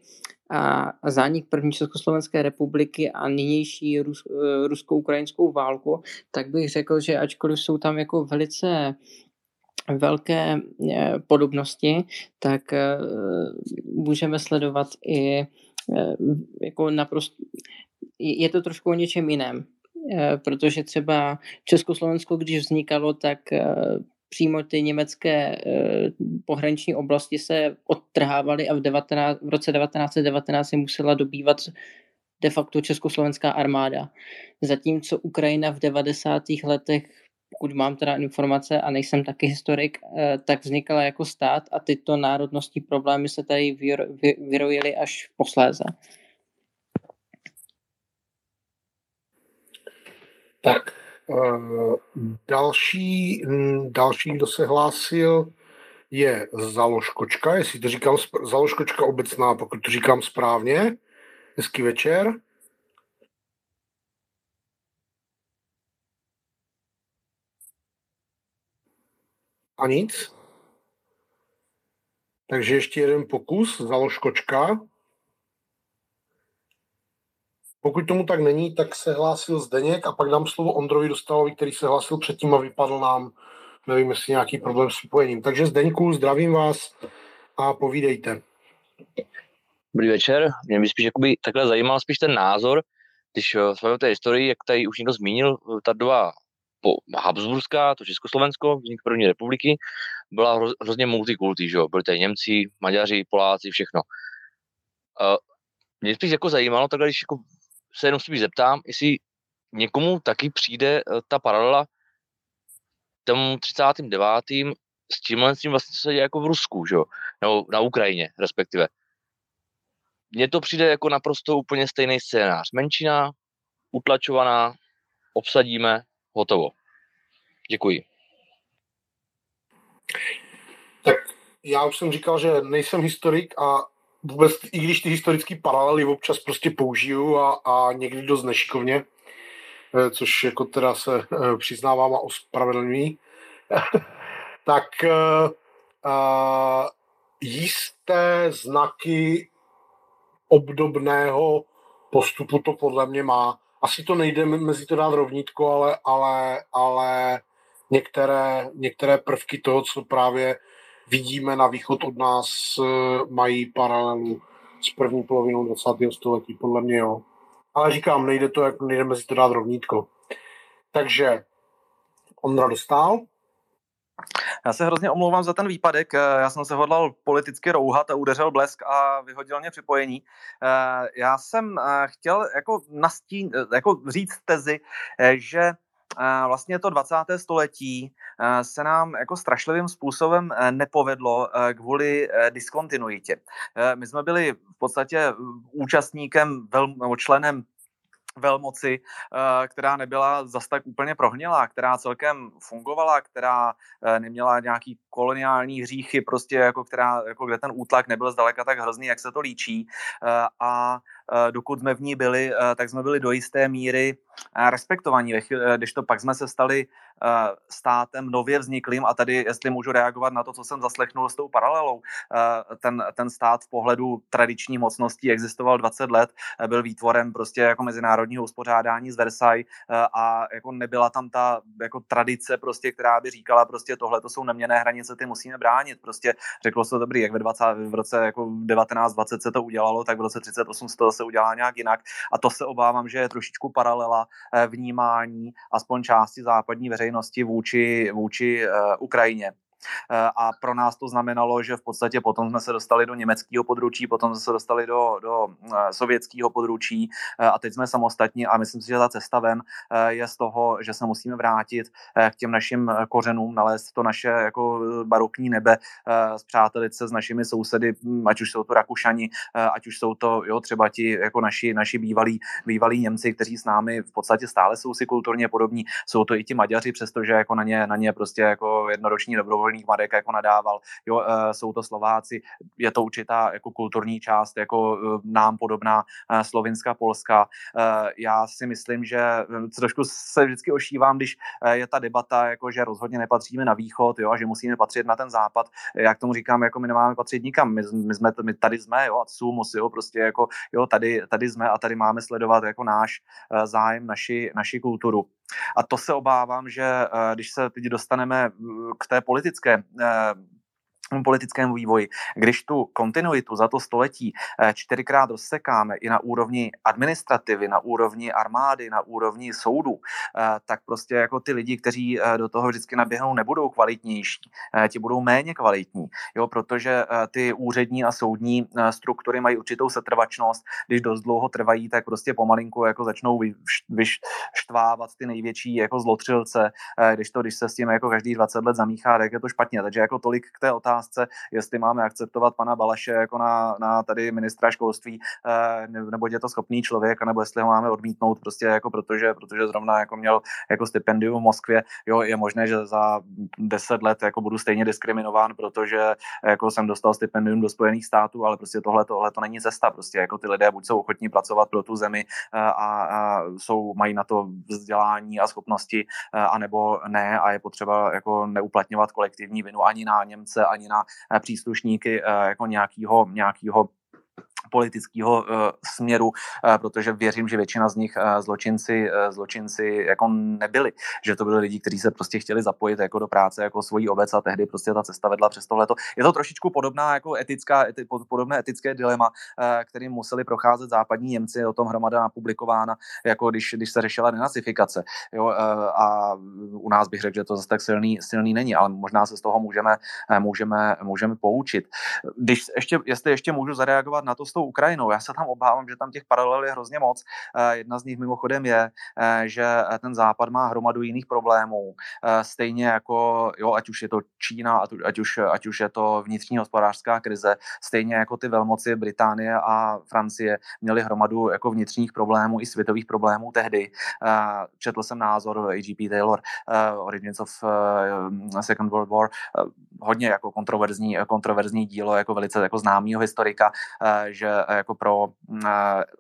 F: a, zánik první Československé republiky a nynější Rus, eh, rusko-ukrajinskou válku, tak bych řekl, že ačkoliv jsou tam jako velice velké eh, podobnosti, tak můžeme sledovat i jako naprosto je to trošku o něčem jiném. Eh, protože třeba Československo, když vznikalo, tak eh, přímo ty německé eh, pohraniční oblasti se odtrhávaly a v, 19, v roce 1919 se musela dobývat de facto československá armáda. Zatímco Ukrajina v 90. letech, pokud mám teda informace a nejsem taky historik, tak vznikala jako stát a tyto národnostní problémy se tady vyrojily až posléze.
B: Tak, uh, další, další, kdo se hlásil, je Založkočka, jestli to říkám, Založkočka obecná, pokud to říkám správně. Hezký večer. A nic. Takže ještě jeden pokus, Založkočka. Pokud tomu tak není, tak se hlásil Zdeněk a pak dám slovo Ondrovi Dostalovi, který se hlásil předtím a vypadl nám, nevím, jestli nějaký problém s připojením. Takže Zdeňku, zdravím vás a povídejte.
K: Dobrý večer. Mě by spíš jakoby takhle zajímal spíš ten názor, když eh, jsme o té historii, jak tady už někdo zmínil, eh, ta doba po Habsburská, to Československo, vznik první republiky, byla hroz, hrozně multikulty, že jo? Byli tady Němci, Maďaři, Poláci, všechno. Uh, mě spíš jako zajímalo, takhle, když jako se jenom spíš zeptám, jestli někomu taky přijde eh, ta paralela tomu 39. s tímhle s tím vlastně, co se děje jako v Rusku, že? nebo na Ukrajině respektive. Mně to přijde jako naprosto úplně stejný scénář. Menšina, utlačovaná, obsadíme, hotovo. Děkuji.
B: Tak já už jsem říkal, že nejsem historik a vůbec, i když ty historické paralely občas prostě použiju a, a někdy dost nešikovně, eh, což jako teda se eh, přiznávám a ospravedlňují, [laughs] tak uh, jisté znaky obdobného postupu to podle mě má. Asi to nejde mezi to dát rovnítko, ale, ale, ale některé, některé prvky toho, co právě vidíme na východ od nás, mají paralelu s první polovinou 20. století, podle mě jo. Ale říkám, nejde to, jak nejde mezi to dát rovnítko. Takže Ondra dostal.
C: Já se hrozně omlouvám za ten výpadek. Eh, já jsem se hodlal politicky rouhat a udeřil blesk a vyhodil mě připojení. Eh, já jsem eh, chtěl jako nastín, jako říct tezi, že vlastně to 20. století se nám jako strašlivým způsobem nepovedlo kvůli diskontinuitě. My jsme byli v podstatě účastníkem, nebo členem velmoci, eh, která nebyla zas tak úplně prohnilá, která celkem fungovala, která eh, neměla nějaký koloniální hříchy, prostě jako, která, jako kde ten útlak nebyl zdaleka tak hrozný, jak se to líčí. Eh, a dokud jsme v ní byli, tak jsme byli do jisté míry respektovaní, když to pak jsme se stali státem nově vzniklým a tady, jestli můžu reagovat na to, co jsem zaslechnul s tou paralelou, ten, ten stát v pohledu tradiční mocností existoval 20 let, byl výtvorem prostě jako mezinárodního uspořádání z Versailles a jako nebyla tam ta jako tradice prostě, která by říkala prostě tohle to jsou neměné hranice, ty musíme bránit. Prostě řeklo se dobrý, jak ve 20, v roce jako 1920 se to udělalo, tak v roce 38 se to zase udělá nějak jinak a to se obávám, že je trošičku paralela Eh, vnímání aspoň části západní veřejnosti vůči, vůči eh, Ukrajině. Eh, a pro nás to znamenalo, že v podstatě potom jsme se dostali do německého područí, potom jsme se dostali do, do eh, sovětského područí eh, a teď jsme samostatní a myslím si, že ta cesta ven je z toho, že se musíme vrátit k těm našim kořenům, nalézt to naše jako barokní nebe, zpřátelit se s našimi sousedy, hm, ať už jsou to Rakušani, ať už jsou to jo, třeba ti jako naši, naši bývalí, bývalí Němci, kteří s námi v podstatě stále jsou si kulturně podobní, jsou to i ti Maďaři, přestože jako na ně, na ně prostě jako jednoroční dobrovolní Horník Marek jako nadával, jo, uh, jsou to Slováci, je to určitá jako kulturní část, jako uh, nám podobná slovinská, polská. Uh, já si myslím, že trošku se vždycky ošívám, když je ta debata, jako že rozhodně nepatříme na východ, jo, a že musíme patřit na ten západ. Jak tomu říkám, jako my nemáme patřit nikam, my, my, jsme, my tady jsme, jo, a sumus, jo, prostě jako, jo, tady, tady jsme a tady máme sledovat jako náš zájem, naši, naši kulturu. A to se obávám, že uh, když se teď dostaneme k té politické politickému vývoji. Když tu kontinuitu za to století eh, čtyřikrát rozsekáme i na úrovni administrativy, na úrovni armády, na úrovni soudu, eh, tak prostě jako ty lidi, kteří eh, do toho vždycky naběhnou, nebudou kvalitnější, ti budou méně kvalitní, jo, protože ty úřední a soudní struktury mají určitou setrvačnost, když dost dlouho trvají, tak prostě pomalinku jako začnou vyštvávat ty největší jako zlotřilce, když to, když se s tím jako každý 20 let zamíchá, tak je to špatně. Takže jako tolik k té otázce otázce, jestli máme akceptovat pana Balaše jako na, na tady ministra školství, eh, nebo je to schopný člověk, nebo jestli ho máme odmítnout prostě jako protože, protože zrovna jako měl jako stipendium v Moskvě, jo, je možné, že za deset let jako budu stejně diskriminován, protože jako jsem dostal stipendium do Spojených států, ale prostě tohle, tohle to není cesta, prostě jako ty lidé buď jsou ochotní pracovat pro tu zemi eh, a, a jsou, mají na to vzdělání a schopnosti, eh, anebo ne. A je potřeba jako neuplatňovat kolektivní vinu ani na Němce, ani na příslušníky eh, jako nějakého, nějakého politického uh, směru, uh, protože věřím, že většina z nich uh, zločinci, zločinci jako nebyli, že to byli lidi, kteří se prostě chtěli zapojit jako do práce jako svojí obec a tehdy prostě ta cesta vedla přes tohleto. Je to trošičku podobná jako etická, eti, podobné etické dilema, kterým museli procházet západní Němci, o tom hromada napublikována, jako když, když se řešila denacifikace. Jo, a u nás bych řekl, že to zase tak silný, silný není, ale možná se z toho můžeme, můžeme, můžeme poučit. Když ještě, jestli ještě můžu zareagovat na to tou Ukrajinou. Já se tam obávám, že tam těch paralel je hrozně moc. Eh, jedna z nich mimochodem je, eh, že ten západ má hromadu jiných problémů. Eh, stejně jako, jo, ať už je to Čína, ať už, ať už je to vnitřní hospodářská krize, stejně jako ty velmoci Británie a Francie měly hromadu jako vnitřních problémů i světových problémů tehdy. Četl jsem názor A.G.P. Taylor, Origins of Second World War, hodně jako kontroverzní, kontroverzní dílo, jako velice jako známýho historika, že že jako pro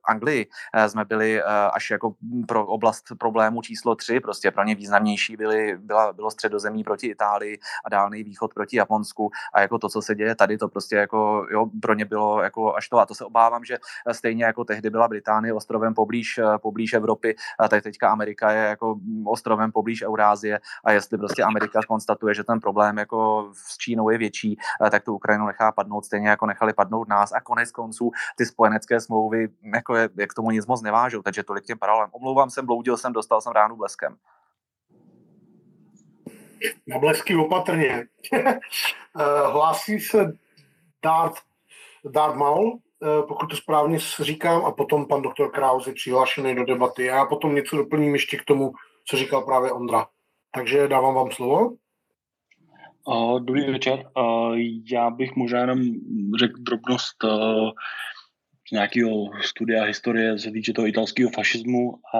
C: Anglii jsme byli až jako pro oblast problému číslo tři, prostě pro ně významnější byly, byla, bylo středozemí proti Itálii a dálný východ proti Japonsku. A jako to, co se děje tady, to prostě jako jo, pro ně bylo jako až to. A to se obávám, že stejně jako tehdy byla Británie ostrovem poblíž, poblíž Evropy, tak teďka Amerika je jako ostrovem poblíž Eurázie. A jestli prostě Amerika konstatuje, že ten problém jako s Čínou je větší, tak tu Ukrajinu nechá padnout stejně jako nechali padnout nás. A konec konců ty spojenecké smlouvy jako je, jak tomu nic moc nevážou, takže tolik těm paralelem. Omlouvám se, bloudil jsem, dostal jsem ránu bleskem.
B: Na blesky opatrně. [laughs] Eh, hlásí se Dart, Dart Maul, eh, pokud to správně říkám, a potom pan doktor Krause přihlášený do debaty. Já potom něco doplním ještě k tomu, co říkal právě Ondra. Takže dávám vám slovo.
L: Uh, dobrý večer. Uh, já bych možná jenom řekl drobnost uh, nějakého studia historie se týče toho italského fašismu a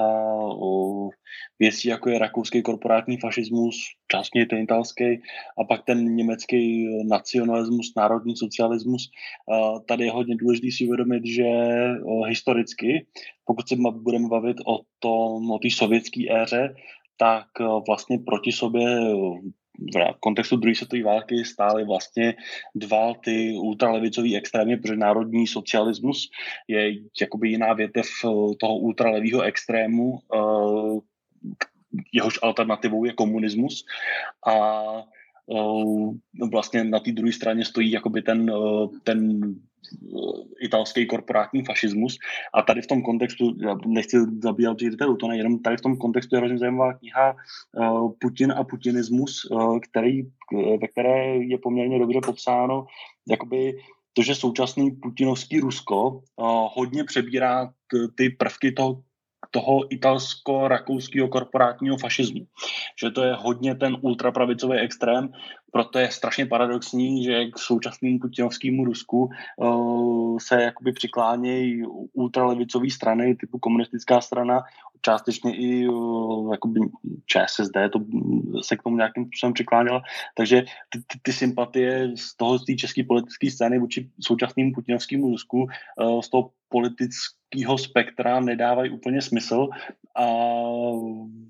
L: uh, věcí, jako je rakouský korporátní fašismus, částně ten italský, a pak ten německý nacionalismus, národní socialismus. Uh, tady je hodně důležité si uvědomit, že uh, historicky, pokud se budeme bavit o tom, o té sovětské éře, tak vlastně proti sobě v kontextu druhé světové války stály vlastně dva ty ultralevicový extrémy, protože národní socialismus je jakoby jiná větev eh, toho ultralevého extrému, eh, jehož alternativou je komunismus. A eh, vlastně na té druhé straně stojí jakoby ten, ten italský korporátní fašismus. A tady v tom kontextu, já nechci zabíjat detailů, to nejenom tady v tom kontextu je hrozně zajímavá kniha uh, Putin a putinismus, uh, který, ve které je poměrně dobře popsáno, jakoby to, že současný putinovský Rusko hodně přebírá ty prvky toho toho italsko-rakouského korporátního fašismu. Že to je hodně ten ultrapravicový extrém, proto je strašně paradoxní, že k současnému putinovskému Rusku uh, se jakoby přiklánějí ultralevicové strany typu komunistická strana, částečně i uh, jakoby ČSSD to se k tomu nějakým způsobem přikláněla. Takže ty, ty, ty sympatie z toho z té české politické scény vůči současnému putinovskému Rusku uh, z toho politického spektra nedávají úplně smysl a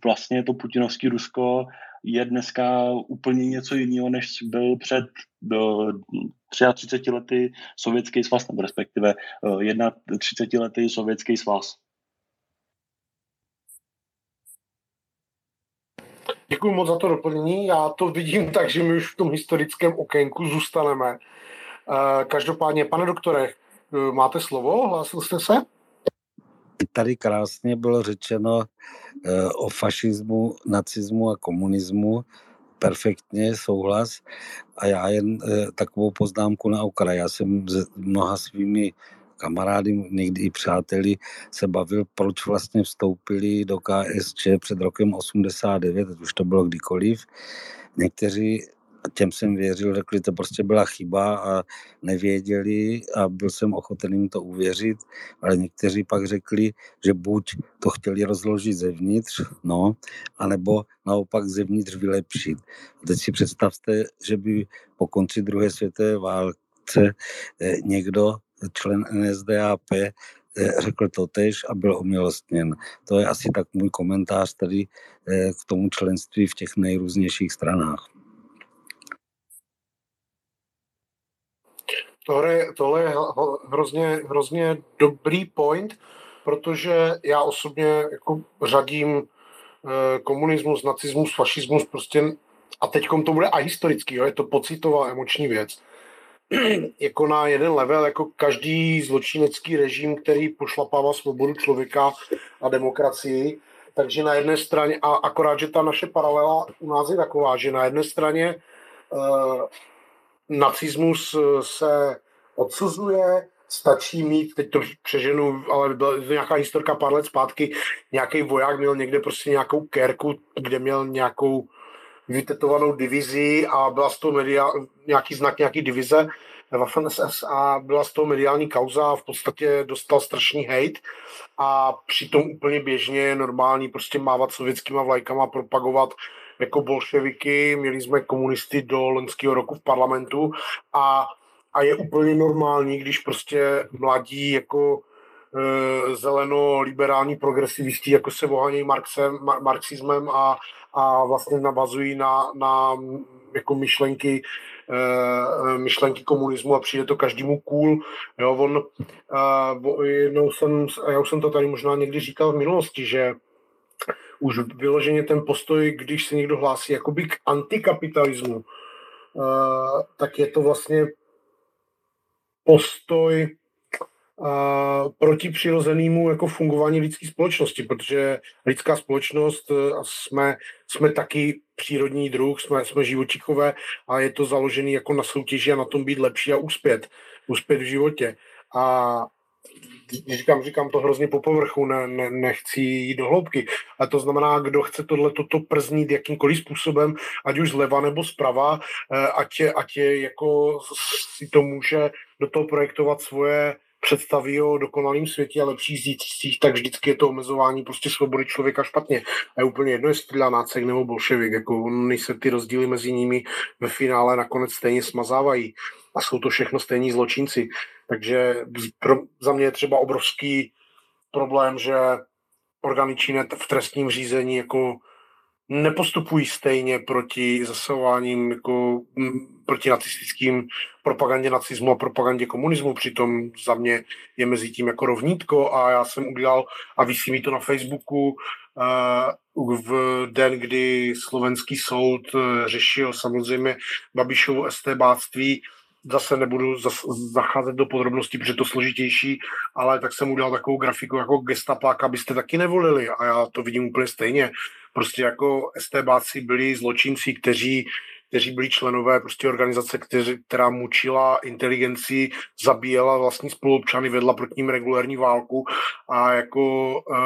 L: vlastně to putinovské Rusko je dneska úplně něco jiného, než byl před do 33 lety sovětský svaz, nebo respektive 31 lety sovětský svaz.
B: Děkuji moc za to doplnění. Já to vidím [laughs] tak, že my už v tom historickém okénku zůstaneme. Eh, každopádně, pane doktore, eh, máte slovo? Hlásil jste se?
H: Tady krásně bylo řečeno eh, o fašismu, nacismu a komunismu. Perfektně souhlas. A já jen takovou poznámku na okraj. Já jsem s mnoha svými kamarády, někdy i přáteli se bavil, proč vlastně vstoupili do KSČ před rokem 89, ať už to bylo kdykoliv. Někteří těm jsem věřil, řekli, to prostě byla chyba a nevěděli a byl jsem ochoten jim to uvěřit, ale někteří pak řekli, že buď to chtěli rozložit zevnitř, no, anebo naopak zevnitř vylepšit. A teď si představte, že by po konci druhé světové válce eh, někdo člen NSDAP eh, řekl to tež a byl omilostněn. To je asi tak můj komentář tady eh, k tomu členství v těch nejrůznějších stranách.
B: Tohle, tohle je hrozně, hrozně dobrý point, protože já osobně jako řadím eh, komunismus, nacismus, fašismus prostě a teď to bude a historický, jo, je to pocitová emoční věc [clears throat] jako na jeden level, jako každý zločinecký režim, který pošlapává svobodu člověka a demokracii. Takže na jedné straně, a akorát, že ta naše paralela u nás je taková, že na jedné straně uh, nacismus eh, se odsuzuje, stačí mít, teď to přeženu, ale byla nějaká historka pár let zpátky, nějaký voják měl někde prostě nějakou kerku, kde měl nějakou vytetovanou divizi a byla z toho media, nějaký znak nějaký divize Waffen SS a byla z toho mediální kauza a v podstatě dostal strašný hate a přitom úplně běžně normální prostě mávat sovětskýma vlajkama, propagovat jako bolševiky, měli jsme komunisty do loňského roku v parlamentu a a je úplně normální, když prostě mladí jako e, zeleno-liberální progresivisti jako se vohaní marxem, mar, marxismem a, a vlastně navazují na, na jako myšlenky e, myšlenky komunismu a přijde to každému cool. Jo, on, e, jednou jsem, já už jsem to tady možná někdy říkal v minulosti, že už vyloženě ten postoj, když se někdo hlásí jakoby k antikapitalismu, uh, tak je to vlastně postoj uh, proti přirozenému jako fungování lidské společnosti, protože lidská společnost uh, jsme, jsme taky přírodní druh, jsme, jsme živočichové a je to založené jako na soutěži a na tom být lepší a uspět, uspět v životě. A říkám, říkám to hrozně po povrchu, ne, ne, nechci jít do hloubky. A to znamená, kdo chce tohle toto prznít jakýmkoliv způsobem, ať už zleva nebo zprava, eh, ať, ať jako si to může do toho projektovat svoje představy o dokonalém světě a lepších zítřcích, tak vždycky je to omezování prostě svobody člověka špatně. A je úplně jedno, jestli dělá nácek nebo bolševik, jako se ty rozdíly mezi nimi ve finále nakonec stejně smazávají. A jsou to všechno stejní zločinci. Takže pro, za mě je třeba obrovský problém, že orgány činné v trestním řízení jako nepostupují stejně proti zasahováním jako proti nacistickým propagandě nacismu a propagandě komunismu. Přitom za mě je mezi tím jako rovnítko a já jsem udělal a vysí mi to na Facebooku uh, v den, kdy slovenský soud uh, řešil samozřejmě Babišovo estébáctví zase nebudu zacházet do podrobností, protože to složitější, ale tak jsem udělal takovou grafiku jako gestapák, abyste taky nevolili a já to vidím úplně stejně. Prostě jako STBáci byli zločinci, kteří kteří byli členové prostě organizace, kteří, která mučila inteligenci, zabíjela vlastní spoluobčany, vedla proti ním regulární válku a jako uh,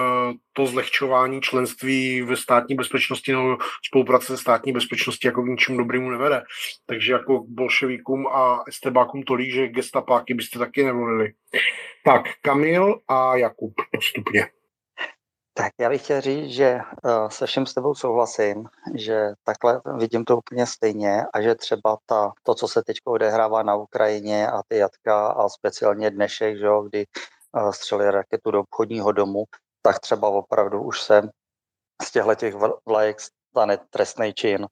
B: to zlehčování členství ve státní bezpečnosti nebo spolupráce se státní bezpečnosti jako k ničemu dobrému nevede. Takže jako bolševíkům a estebákům tolik, že gestapáky byste taky nevolili. Tak, Kamil a Jakub postupně.
I: Tak já bych chtěl říct, že uh, se všem s tebou souhlasím, že takhle vidím to úplně stejně a že třeba ta, to, co se teď odehrává na Ukrajině a ty jatka a speciálně dnešek, že kdy uh, střeli raketu do obchodního domu, tak třeba opravdu už se z těchto těch vlajek stane trestný čin,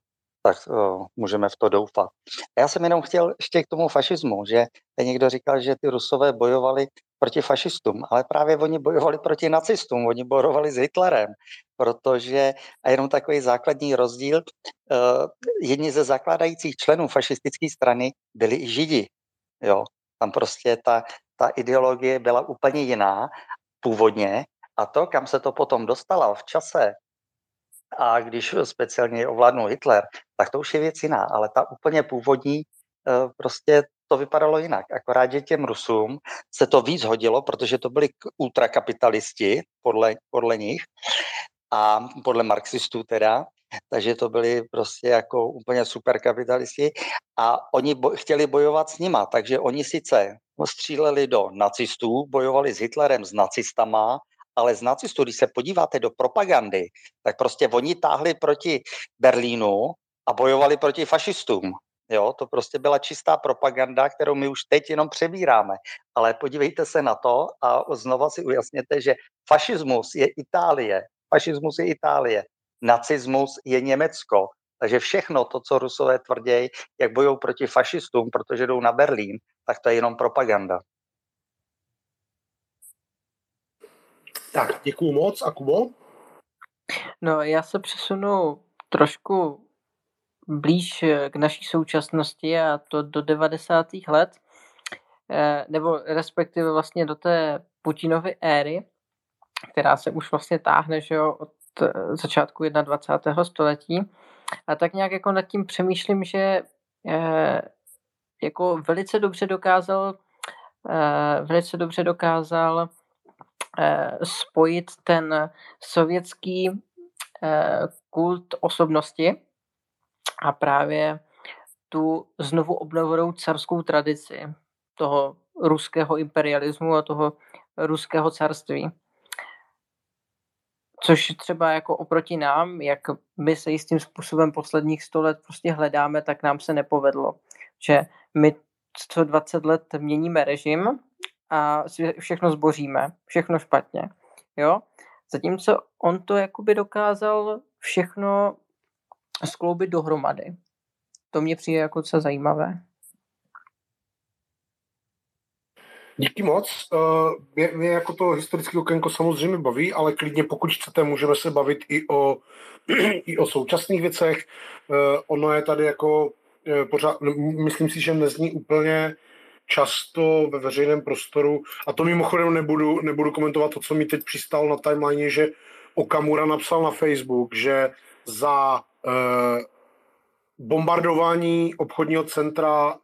I: tak uh, můžeme v to doufat. A já jsem jenom chtěl ještě k tomu fašismu, že někdo říkal, že ty rusové bojovali proti fašistům, ale právě oni bojovali proti nacistům, oni bojovali s Hitlerem, protože, a jenom takový základní rozdíl, uh, jedni ze zakládajících členů fašistické strany byli i Židi. Jo? Tam prostě ta, ta ideologie byla úplně jiná původně a to, kam se to potom dostalo v čase, a když speciálně ovládnul Hitler, tak to už je věc jiná, ale ta úplně původní eh, prostě to vypadalo jinak. Akorát, že těm Rusům se to víc hodilo, protože to byli ultrakapitalisti podle, podle nich a podle marxistů teda, takže to byli prostě jako úplně superkapitalisti a oni bo- chtěli bojovat s nima, takže oni sice stříleli do nacistů, bojovali s Hitlerem, s nacistama, ale z nacistů, když se podíváte do propagandy, tak prostě oni táhli proti Berlínu a bojovali proti fašistům. Jo, to prostě byla čistá propaganda, kterou my už teď jenom přebíráme. Ale podívejte se na to a znova si ujasněte, že fašismus je Itálie. Fašismus je Itálie. Nacismus je Německo. Takže všechno to, co Rusové tvrdí, jak bojují proti fašistům, protože jdou na Berlín, tak to je jenom propaganda.
B: Tak, děkuju moc. A Kubo?
F: No, já se přesunu trošku blíž eh, k naší současnosti a to do 90. let, eh, nebo respektive vlastně do té Putinovy éry, která se už vlastně táhne že jo, od eh, začátku 21. století. A tak nějak jako nad tím přemýšlím, že jako velice dobře dokázal velice dobře dokázal spojit ten sovětský kult osobnosti a právě tu znovu obnovenou carskou tradici toho ruského imperialismu a toho ruského carství. Což třeba jako oproti nám, jak my se jistým způsobem posledních sto let prostě hledáme, tak nám se nepovedlo. Že my co 20 let měníme režim a všechno zboříme, všechno špatně. Jo? Zatímco on to jakoby dokázal všechno skloubit dohromady. To mě přijde jako co zajímavé.
B: Díky moc. Uh, mě, mě jako to historické okénko samozřejmě baví, ale klidně pokud chcete, můžeme se bavit i o, [clears throat] i o současných věcech. Uh, ono je tady jako uh, pořád, myslím si, že nezní úplně často ve veřejném prostoru, a to mimochodem nebudu, nebudu komentovat to, co mi teď přistalo na timeline, že Okamura napsal na Facebook, že za uh, bombardování obchodního centra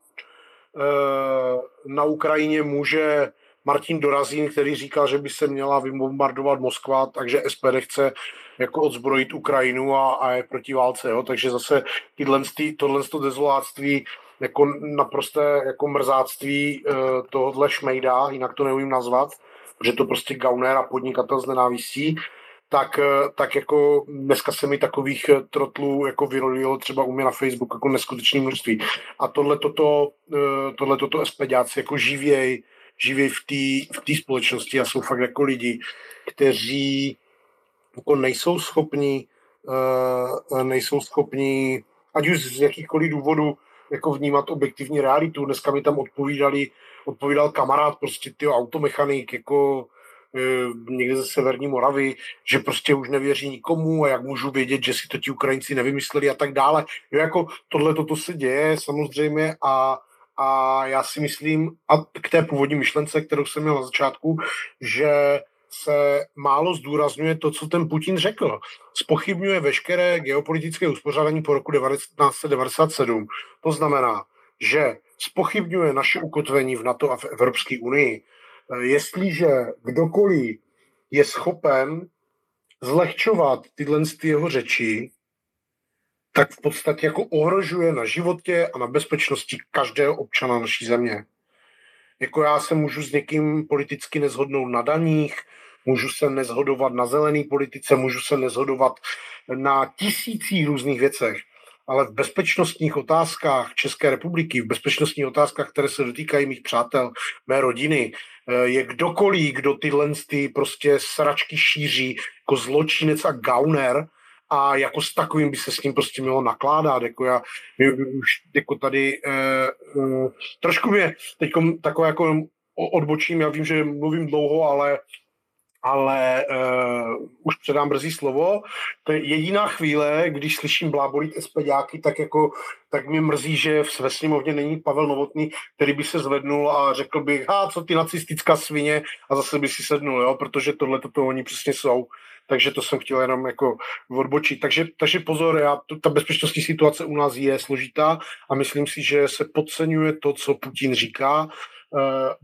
B: Eh, na Ukrajině může Martin Dorazín, který říká, že by se měla vybombardovat Moskva, takže SPD chce jako odzbrojit Ukrajinu a, a je proti válce. Jo? Takže zase tyhle, tohle to dezoláctví jako naprosté jako mrzáctví uh, tohohle šmejda, jinak to neumím nazvat, protože to prostě gauner a podnikatel z nenávistí, tak, eh, tak jako dneska se mi takových eh, trotlů jako vyrolilo třeba u mě na Facebook jako neskutečné množství. A tohle toto, eh, tohle toto SPDáci jako živěj, živěj v té v společnosti a jsou fakt jako lidi, kteří jako nejsou schopni nejsou schopni ať už z jakýchkoliv důvodů jako vnímat objektivní realitu. Dneska mi tam odpovídali, odpovídal kamarád, prostě ty automechanik, jako Eh, někde ze severní Moravy, že prostě už nevěří nikomu a jak můžu vědět, že si to ti Ukrajinci nevymysleli a tak dále. Jo, jako tohle toto se děje samozřejmě a, a já si myslím, a k té původní myšlence, kterou jsem měl na začátku, že se málo zdůrazňuje to, co ten Putin řekl. Spochybňuje veškeré geopolitické uspořádání po roku 1997. To znamená, že spochybňuje naše ukotvení v NATO a v Evropské unii, Eh, jestliže kdokoliv je schopen zlehčovat tyhle z jeho řeči, tak v podstatě jako ohrožuje na životě a na bezpečnosti každého občana naší země. Jako já se můžu s někým politicky nezhodnout na daních, můžu se nezhodovat na zelený politice, můžu se nezhodovat na tisících různých věcech, ale v bezpečnostních otázkách České republiky, v bezpečnostních otázkách, které se dotýkají mých přátel, mé rodiny, eh, je kdokoliv, kdo tyhle ty prostě sračky šíří jako zločinec a gauner a jako s takovým by se s ním prostě mělo nakládat. Jako já už jako tady eh, eh, trošku mě teď takové jako odbočím, já vím, že mluvím dlouho, ale ale uh, už předám brzy slovo. To je jediná chvíle, když slyším blábolit SPDáky, tak jako tak mě mrzí, že v své sněmovně není Pavel Novotný, který by se zvednul a řekl by, ha, co ty nacistická svině a zase by si sednul, jo, protože tohle to oni přesně jsou. Takže to jsem chtěl jenom jako odbočit. Takže, takže pozor, já, to, ta bezpečnostní situace u nás je složitá a myslím si, že se podceňuje to, co Putin říká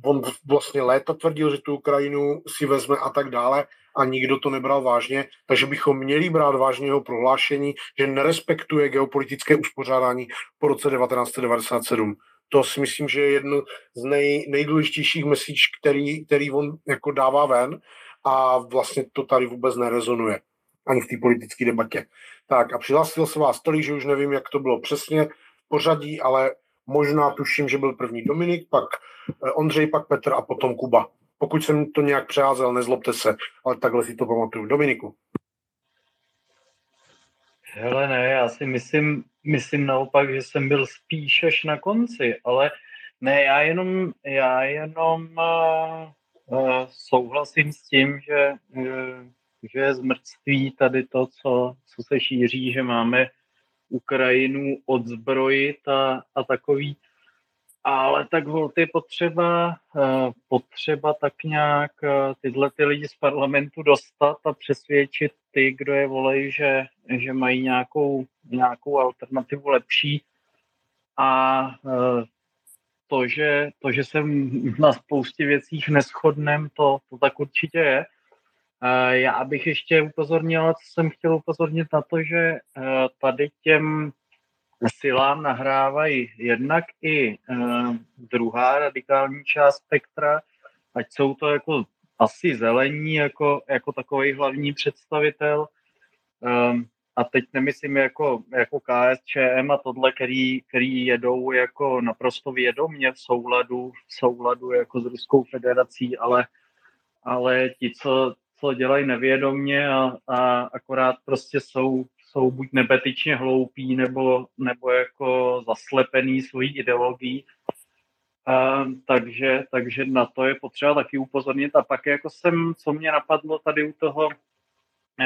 B: on vlastně léta tvrdil, že tu Ukrajinu si vezme a tak dále a nikdo to nebral vážně, takže bychom měli brát vážně jeho prohlášení, že nerespektuje geopolitické uspořádání po roce 1997. To si myslím, že je jedno z nej, nejdůležitějších message, který, který on jako dává ven a vlastně to tady vůbec nerezonuje ani v té politické debatě. Tak a přihlásil se vás tolik, že už nevím, jak to bylo přesně pořadí, ale možná tuším, že byl první Dominik, pak eh, Ondřej, pak Petr a potom Kuba. Pokud jsem to nějak přeházel, nezlobte se, ale takhle si to pamatuju. Dominiku.
D: Hele ne, já si myslím, myslím naopak, že jsem byl spíš až na konci, ale ne, já jenom, já jenom uh, uh, souhlasím s tím, že, že je zmrtství tady to, co, co se šíří, že máme Ukrajinu odzbrojit a, a takový. Ale tak volt je potřeba, eh, potřeba tak nějak eh, tyhle ty lidi z parlamentu dostat a přesvědčit ty, kdo je volej, že, že mají nějakou, nějakou alternativu lepší. A eh, to, že, to, že se na spoustě věcích neschodnem, to, to tak určitě je. Já bych ještě upozornil, co jsem chtěl upozornit na to, že eh, tady těm silám nahrávají jednak i eh, druhá radikální část spektra, ať jsou to jako asi zelení jako, jako takový hlavní představitel, ehm, a teď nemyslím jako, jako KSČM a tohle, který, který jedou jako naprosto vědomě v souladu, v souladu jako s Ruskou federací, ale, ale ti, co, co dělají nevědomně a, a akorát prostě jsou, jsou buď nebetyčně hloupí nebo, nebo jako zaslepený svojí ideologií, a, takže, takže na to je potřeba taky upozornit. A pak jako jsem, co mě napadlo tady u toho,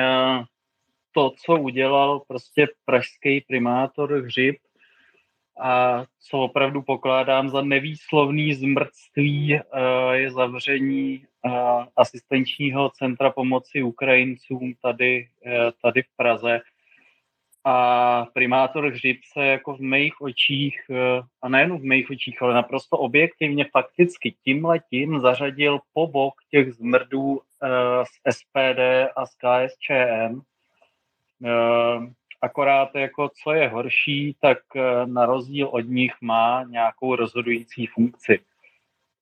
D: a, to, co udělal prostě pražský primátor Hřib a co opravdu pokládám za nevýslovný zmrtství, je zavření asistenčního centra pomoci Ukrajincům tady, tady v Praze. A primátor Hřib se jako v mých očích, a nejen v mých očích, ale naprosto objektivně fakticky tímhletím zařadil po bok těch zmrdů z SPD a z KSČM, akorát jako co je horší, tak eh, na rozdíl od nich má nějakou rozhodující funkci.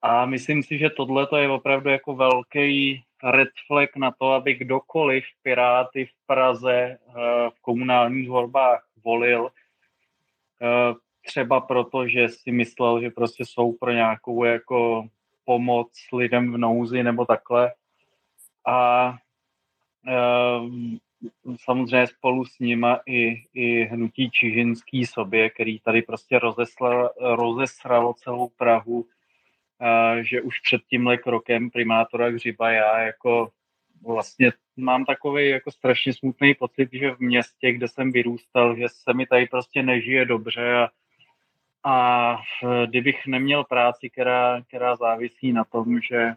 D: A myslím si, že tohle je opravdu jako velký red flag na to, aby kdokoliv Piráty v Praze eh, v komunálních volbách volil, eh, třeba proto, že si myslel, že prostě jsou pro nějakou jako pomoc lidem v nouzi nebo takhle. A ehm, samozřejmě spolu s nima i, i hnutí Čižinský sobě, který tady prostě rozesla, rozesralo celou Prahu, že už před tímhle krokem primátora Hřiba já jako vlastně mám takový jako strašně smutný pocit, že v městě, kde jsem vyrůstal, že se mi tady prostě nežije dobře a, a kdybych neměl práci, která, která závisí na tom, že,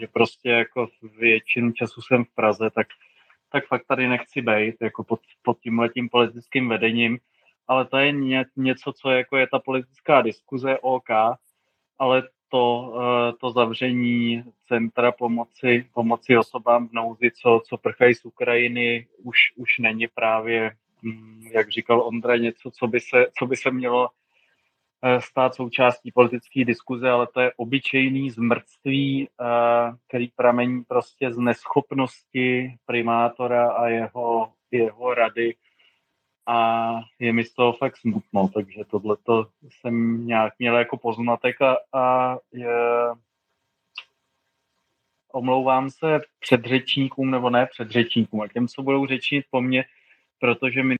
D: že prostě jako většinu času jsem v Praze, tak tak fakt tady nechci být jako pod, pod tím letím politickým vedením, ale to je ně, něco, co je, jako je ta politická diskuze OK, ale to, eh, to zavření centra pomoci, pomoci osobám v nouzi, co, co prchají z Ukrajiny, už, už není právě, hm, jak říkal Ondra, něco, co by se, co by se mělo Eh, stát součástí politické diskuze, ale to je obyčejný zmrtství, eh, který pramení prostě z neschopnosti primátora a jeho, jeho rady a je mi z toho fakt smutno, takže tohle jsem nějak měl jako poznatek a, a je, omlouvám se předřečníkům, nebo ne předřečníkům, a těm, co budou řečnit po mně, protože mi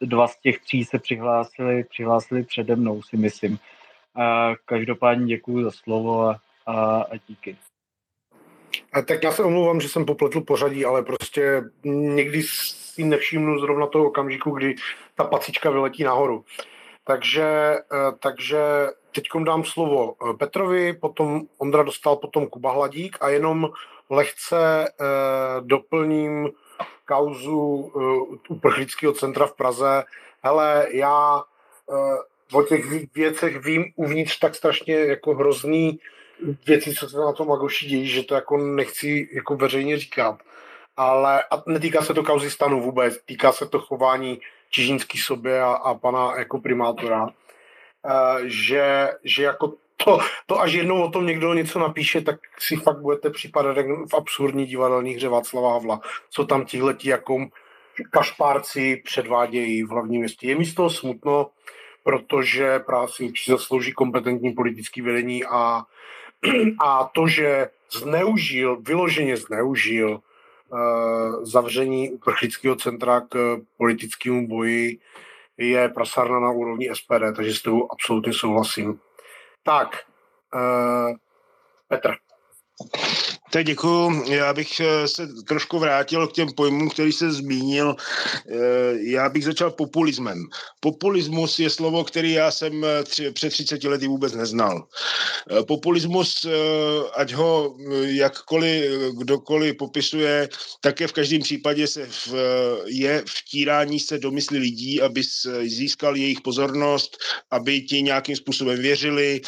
D: dva z těch tří se přihlásili, přihlásili přede mnou, si myslím. A každopádně děkuji za slovo a, a, a díky.
B: A tak já se omlouvám, že jsem popletl pořadí, ale prostě někdy si nevšimnu zrovna toho okamžiku, kdy ta pacička vyletí nahoru. Takže, eh, takže teď dám slovo eh, Petrovi, potom Ondra dostal potom Kuba Hladík a jenom lehce eh, doplním kauzu uprchlického centra v Praze. Hele, já o těch věcech vím uvnitř tak strašně jako hrozný věci, co se na tom Magoši dějí, že to jako nechci jako veřejně říkat. Ale a netýká se to kauzy stanu vůbec, týká se to chování Čižínský sobě a, a pana jako primátora, uh, že, že jako to, to až jednou o tom někdo něco napíše, tak si fakt budete připadat jak v absurdní divadelní hře Václava Havla, co tam tihleti jako kašpárci předvádějí v hlavním městě. Je mi z toho smutno, protože právě si zaslouží kompetentní politický vedení a, [clears throat] a to, že zneužil, vyloženě zneužil zavření uprchlického centra k politickému boji, je prasárna na úrovni SPD, takže s tou absolutně souhlasím. Tak, uh, Petr.
G: Tak děkuju. Já bych eh, se trošku vrátil k těm pojmům, který se zmínil. Eh, já bych začal populismem. Populismus je slovo, který já jsem tři, před 30 lety vůbec neznal. Populismus, ať ho jakkoliv kdokoliv popisuje, také v každém případě se v, je vtírání se do mysli lidí, aby získal jejich pozornost, aby ti nějakým způsobem věřili,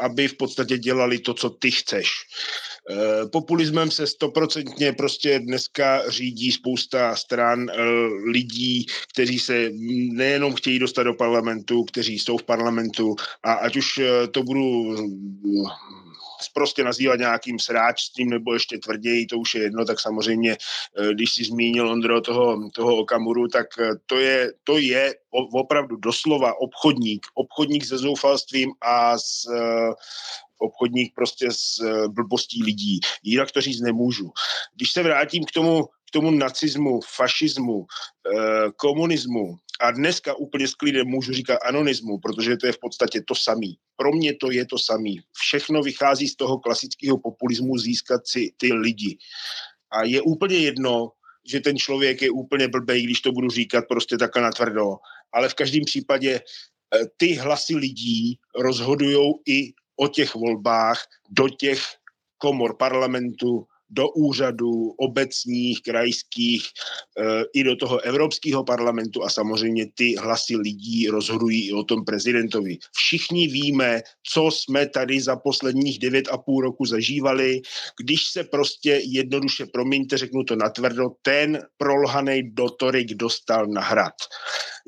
G: aby v podstatě dělali to, co ty chceš. Eh, populismem se stoprocentně prostě dneska řídí spousta stran eh, lidí, kteří se nejenom chtějí dostat do parlamentu, kteří jsou v parlamentu. A ať už eh, to budu prostě nazývat nějakým sráčstvím nebo ještě tvrději, to už je jedno, tak samozřejmě, když si zmínil Ondro toho, toho Okamuru, tak to je, to je opravdu doslova obchodník, obchodník se zoufalstvím a s obchodník prostě s blbostí lidí. Jinak to říct nemůžu. Když se vrátím k tomu, k tomu nacismu, fašismu, komunismu, a dneska úplně s klidem můžu říkat anonismu, protože to je v podstatě to samý. Pro mě to je to samý. Všechno vychází z toho klasického populismu získat si ty lidi. A je úplně jedno, že ten člověk je úplně blbej, když to budu říkat prostě takhle natvrdo. Ale v každém případě eh, ty hlasy lidí rozhodují i o těch volbách do těch komor parlamentu, do úřadů obecních, krajských, e, i do toho Evropského parlamentu a samozřejmě ty hlasy lidí rozhodují i o tom prezidentovi. Všichni víme, co jsme tady za posledních devět a půl roku zažívali, když se prostě jednoduše, promiňte, řeknu to natvrdo, ten prolhaný dotorik dostal na hrad.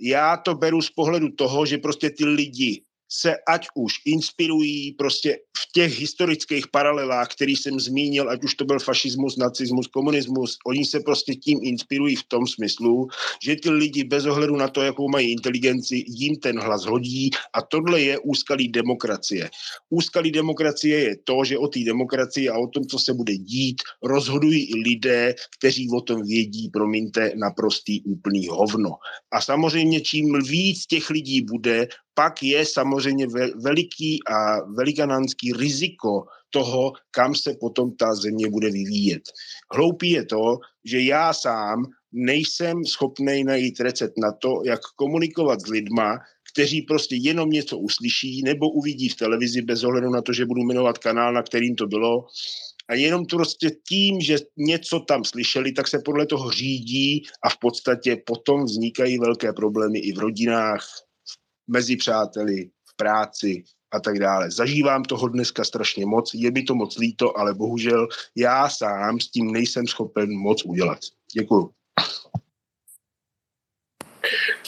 G: Já to beru z pohledu toho, že prostě ty lidi se ať už inspirují prostě v těch historických paralelách, který jsem zmínil, ať už to byl fašismus, nacismus, komunismus, oni se prostě tím inspirují v tom smyslu, že ty lidi bez ohledu na to, jakou mají inteligenci, jim ten hlas hodí a tohle je úskalý demokracie. Úskalý demokracie je to, že o té demokracii a o tom, co se bude dít, rozhodují i lidé, kteří o tom vědí, promiňte, naprostý úplný hovno. A samozřejmě čím víc těch lidí bude, pak je samozřejmě veliký a velikanánský riziko toho, kam se potom ta země bude vyvíjet. Hloupý je to, že já sám nejsem schopný najít recept na to, jak komunikovat s lidma, kteří prostě jenom něco uslyší nebo uvidí v televizi bez ohledu na to, že budu jmenovat kanál, na kterým to bylo. A jenom to prostě tím, že něco tam slyšeli, tak se podle toho řídí a v podstatě potom vznikají velké problémy i v rodinách, mezi přáteli, v práci a tak dále. Zažívám toho dneska strašně moc, je mi to moc líto, ale bohužel já sám s tím nejsem schopen moc udělat. Děkuju.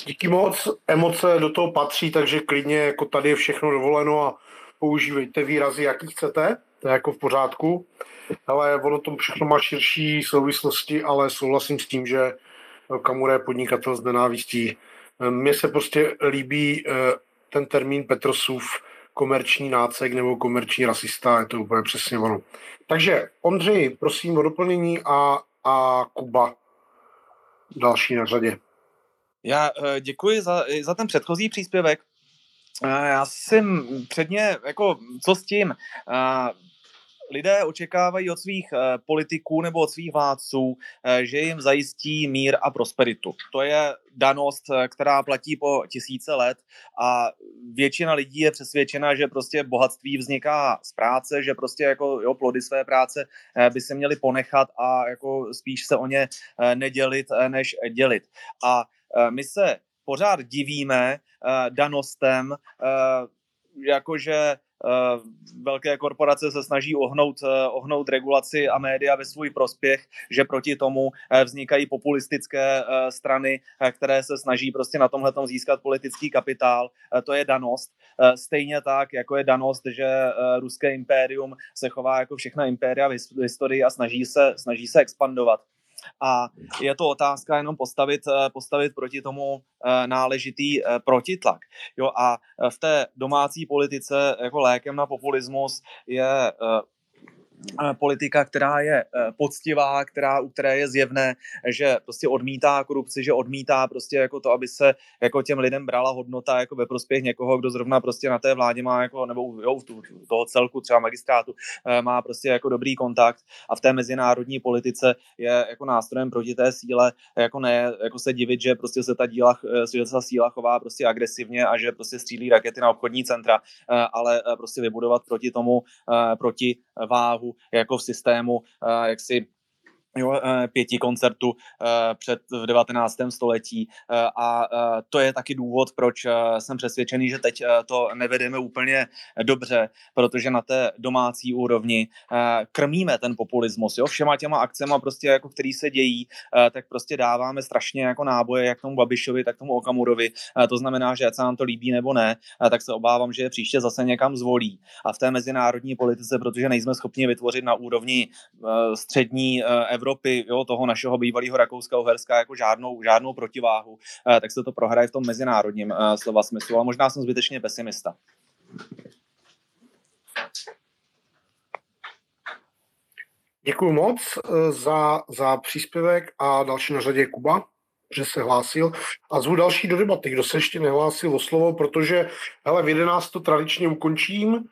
B: Díky moc, emoce do toho patří, takže klidně jako tady je všechno dovoleno a používejte výrazy, jaký chcete, to je jako v pořádku, ale ono to všechno má širší souvislosti, ale souhlasím s tím, že Kamura je podnikatel z nenávistí mně se prostě líbí eh, ten termín Petrosův komerční nácek nebo komerční rasista, je to úplně přesně ono. Takže Ondřej, prosím o doplnění a, a Kuba další na řadě.
C: Já eh, děkuji za, za ten předchozí příspěvek. Eh, já jsem předně, jako, co s tím? Lidé očekávají od svých eh, politiků nebo od svých vládců, eh, že jim zajistí mír a prosperitu. To je danost, eh, která platí po tisíce let a většina lidí je přesvědčena, že prostě bohatství vzniká z práce, že prostě jako jo, plody své práce by se měly ponechat a jako spíš se o ně nedělit, než dělit. A my se pořád divíme danostem, jakože velké korporace se snaží ohnout, eh, ohnout regulaci a média ve svůj prospěch, že proti tomu eh, vznikají populistické strany, které se snaží prostě na tomhle získat politický kapitál. To je danost. Stejně tak, jako je danost, že ruské impérium se chová jako všechna impéria v historii a snaží se, snaží se expandovat a je to otázka jenom postavit, eh, postavit proti tomu eh, náležitý eh, protitlak. Jo, a v té domácí politice jako lékem na populismus je politika, která je eh, poctivá, která, u které je zjevné, že prostě odmítá korupci, že odmítá prostě jako to, aby se jako těm lidem brala hodnota jako ve prospěch někoho, kdo zrovna prostě na té vládě má jako, nebo jo, toho celku třeba magistrátu eh, má prostě jako dobrý kontakt a v té mezinárodní politice je jako nástrojem proti té síle, jako ne, jako se divit, že prostě se ta díla, eh, že se ta síla chová prostě agresivně a že prostě střílí rakety na obchodní centra, ale prostě vybudovat proti tomu, proti váhu jako v systému jaksi jo, eh, pěti koncertů eh, před v 19. století. Eh, a to je taky důvod, proč jsem přesvědčený, že teď to nevedeme úplně dobře, protože na té domácí úrovni krmíme ten populismus, jo, všema těma akcema prostě jako který se dějí, tak prostě dáváme strašně jako náboje jak tomu Babišovi, tak tomu Okamurovi, to znamená, že ať se nám to líbí nebo ne, tak se obávám, že příště zase někam zvolí. A v té mezinárodní politice, protože nejsme schopni vytvořit na úrovni střední jo, toho našeho bývalého Rakouska-Uherska jako žádnou, žádnou protiváhu, eh, tak se to prohraje v tom mezinárodním eh, slova smyslu. A možná jsem zbytečně pesimista.
B: Děkuji moc eh, za, za příspěvek a další na řadě je Kuba, že se hlásil. A zvu další do debaty, kdo se ještě nehlásil o slovo, protože hele, v 11 to tradičně ukončím.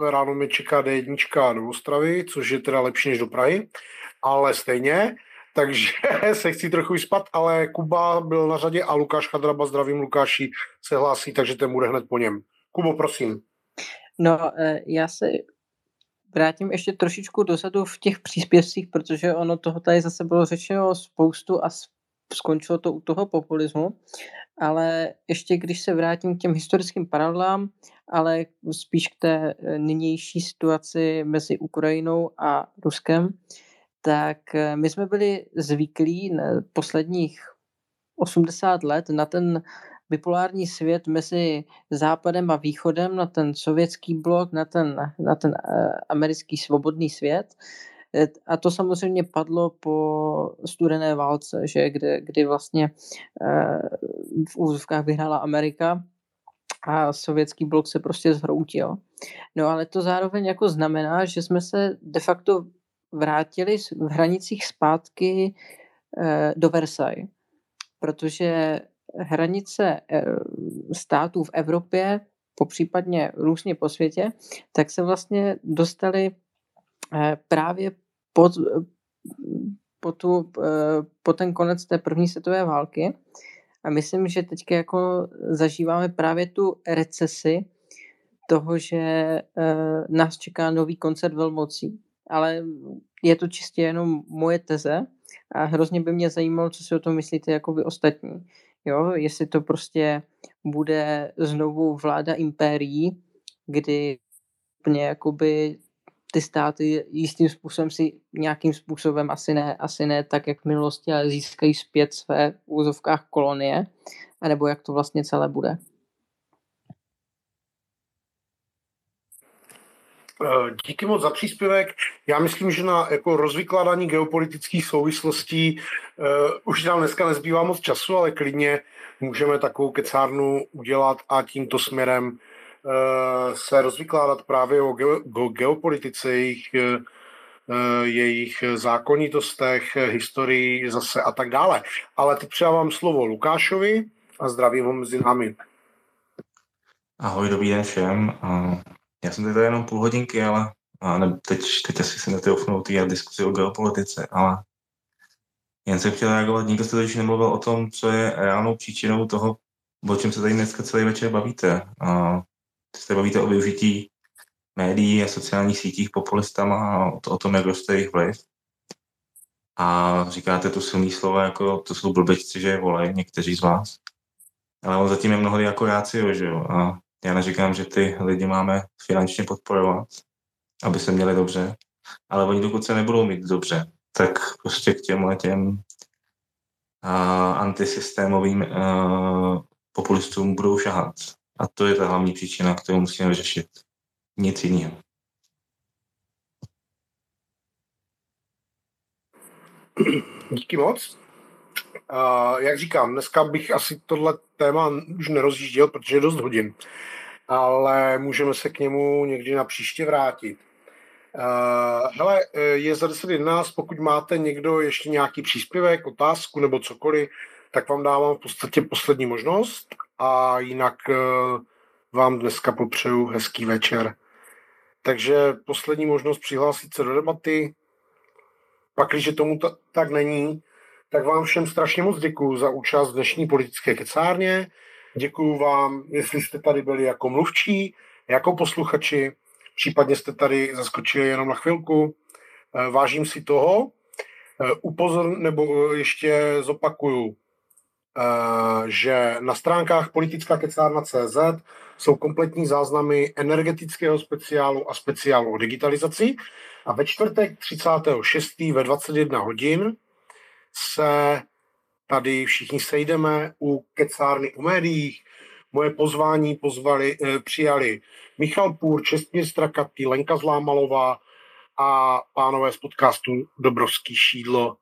B: Ráno mi čeká D1 do Ostravy, což je teda lepší než do Prahy, ale stejně. Takže [laughs] se chci trochu vyspat, ale Kuba byl na řadě a Lukáš Chadraba, zdravím Lukáši, se hlásí, takže ten bude hned po něm. Kubo, prosím.
F: No, e, já se vrátím ještě trošičku dozadu v těch příspěvcích, protože ono toho tady zase bylo řečeno spoustu a skončilo to u toho populismu, ale ještě když se vrátím k těm historickým paralelám, ale spíš k té eh, nynější situaci mezi Ukrajinou a Ruskem, tak eh, my jsme byli zvyklí posledních 80 let na ten bipolární svět mezi západem a východem, na ten sovětský blok, na ten, na ten eh, americký svobodný svět. A to samozřejmě padlo po studené válce, že kde, kdy vlastně v úzovkách vyhrála Amerika a sovětský blok se prostě zhroutil. No ale to zároveň jako znamená, že jsme se de facto vrátili v hranicích zpátky eh, do Versailles, protože hranice eh, států v Evropě, popřípadně různě po světě, tak se vlastně dostali eh, právě pod, po, tu, po ten konec té první světové války a myslím, že teď jako zažíváme právě tu recesi toho, že uh, nás čeká nový koncert velmocí. Ale je to čistě jenom moje teze a hrozně by mě zajímalo, co si o tom myslíte jako vy ostatní. Jo, jestli to prostě bude znovu vláda impérií, kdy jakoby ty státy jistým způsobem si nějakým způsobem, asi ne, asi ne tak, jak v minulosti, ale získají zpět své v úzovkách kolonie, anebo jak to vlastně celé bude.
B: Eh, díky moc za příspěvek. Já myslím, že na jako rozvykládání geopolitických souvislostí uh, už nám dneska nezbývá moc času, ale klidně můžeme takovou kecárnu udělat a tímto směrem se rozvykládat právě o geopolitice, jejich, eh, jejich zákonitostech, historii zase a tak dále. Ale teď předávám slovo Lukášovi a zdravím ho mezi námi.
M: Ahoj, dobrý den všem. Já jsem tady jenom půl hodinky, ale ne, teď, teď asi se netroufnu týrat diskuzi o geopolitice, ale jen jsem chtěl reagovat, nikdo jste totiž nemluvil o tom, co je reálnou příčinou toho, o čem se tady dneska celý večer bavíte se bavíte o využití médií a sociálních sítích populistama a o, to, o tom, jak roste jejich vliv. A říkáte tu silný slova, jako to jsou blbečci, že je volají někteří z vás. Ale on zatím je mnohdy jako rácio, že jo. A já neříkám, že ty lidi máme finančně podporovat, aby se měli dobře, ale oni dokud se nebudou mít dobře, tak prostě k těm těm antisystémovým uh, populistům budou šahat. A to je ta hlavní příčina, kterou musíme vyřešit. Nic jiného.
B: Díky moc. Uh, jak říkám, dneska bych asi tohle téma už nerozjížděl, protože je dost hodin, ale můžeme se k němu někdy na příště vrátit. Uh, hele, je za 10.11, pokud máte někdo ještě nějaký příspěvek, otázku nebo cokoliv, tak vám dávám v podstatě poslední možnost a jinak eh, vám dneska popřeju hezký večer. Takže poslední možnost přihlásit se do debaty. Pak, když tomu t- tak není, tak vám všem strašně moc děkuji za účast v dnešní politické kecárně. Děkuji vám, jestli jste tady byli jako mluvčí, jako posluchači, případně jste tady zaskočili jenom na chvilku. Vážím si toho. Upozor, nebo ještě zopakuju, že na stránkách politická kecárna.cz jsou kompletní záznamy energetického speciálu a speciálu o digitalizaci. A ve čtvrtek 36. ve 21 hodin se tady všichni sejdeme u kecárny o médiích. Moje pozvání pozvali, eh, přijali Michal Půr, Čestmír Strakatý, Lenka Zlámalová a pánové z podcastu Dobrovský šídlo.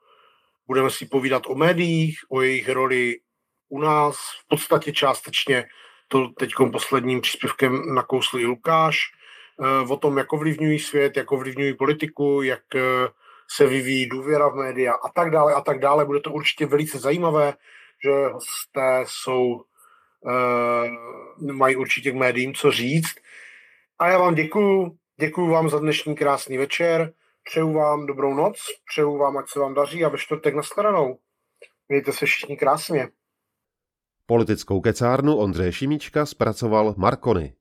B: Budeme si povídat o médiích, o jejich roli u nás, v podstatě částečně to teď posledním příspěvkem nakousl i Lukáš, eh, o tom, jak ovlivňují svět, jak ovlivňují politiku, jak eh, se vyvíjí důvěra v média a tak dále a tak dále. Bude to určitě velice zajímavé, že hosté jsou, uh, mají určitě k médiím co říct. A já vám děkuju, děkuju vám za dnešní krásný večer, přeju vám dobrou noc, přeju vám, ať se vám daří a ve čtvrtek nashledanou. Mějte se všichni krásně.
A: Politickou kecárnu Ondřeje Šimíčka zpracoval Markony.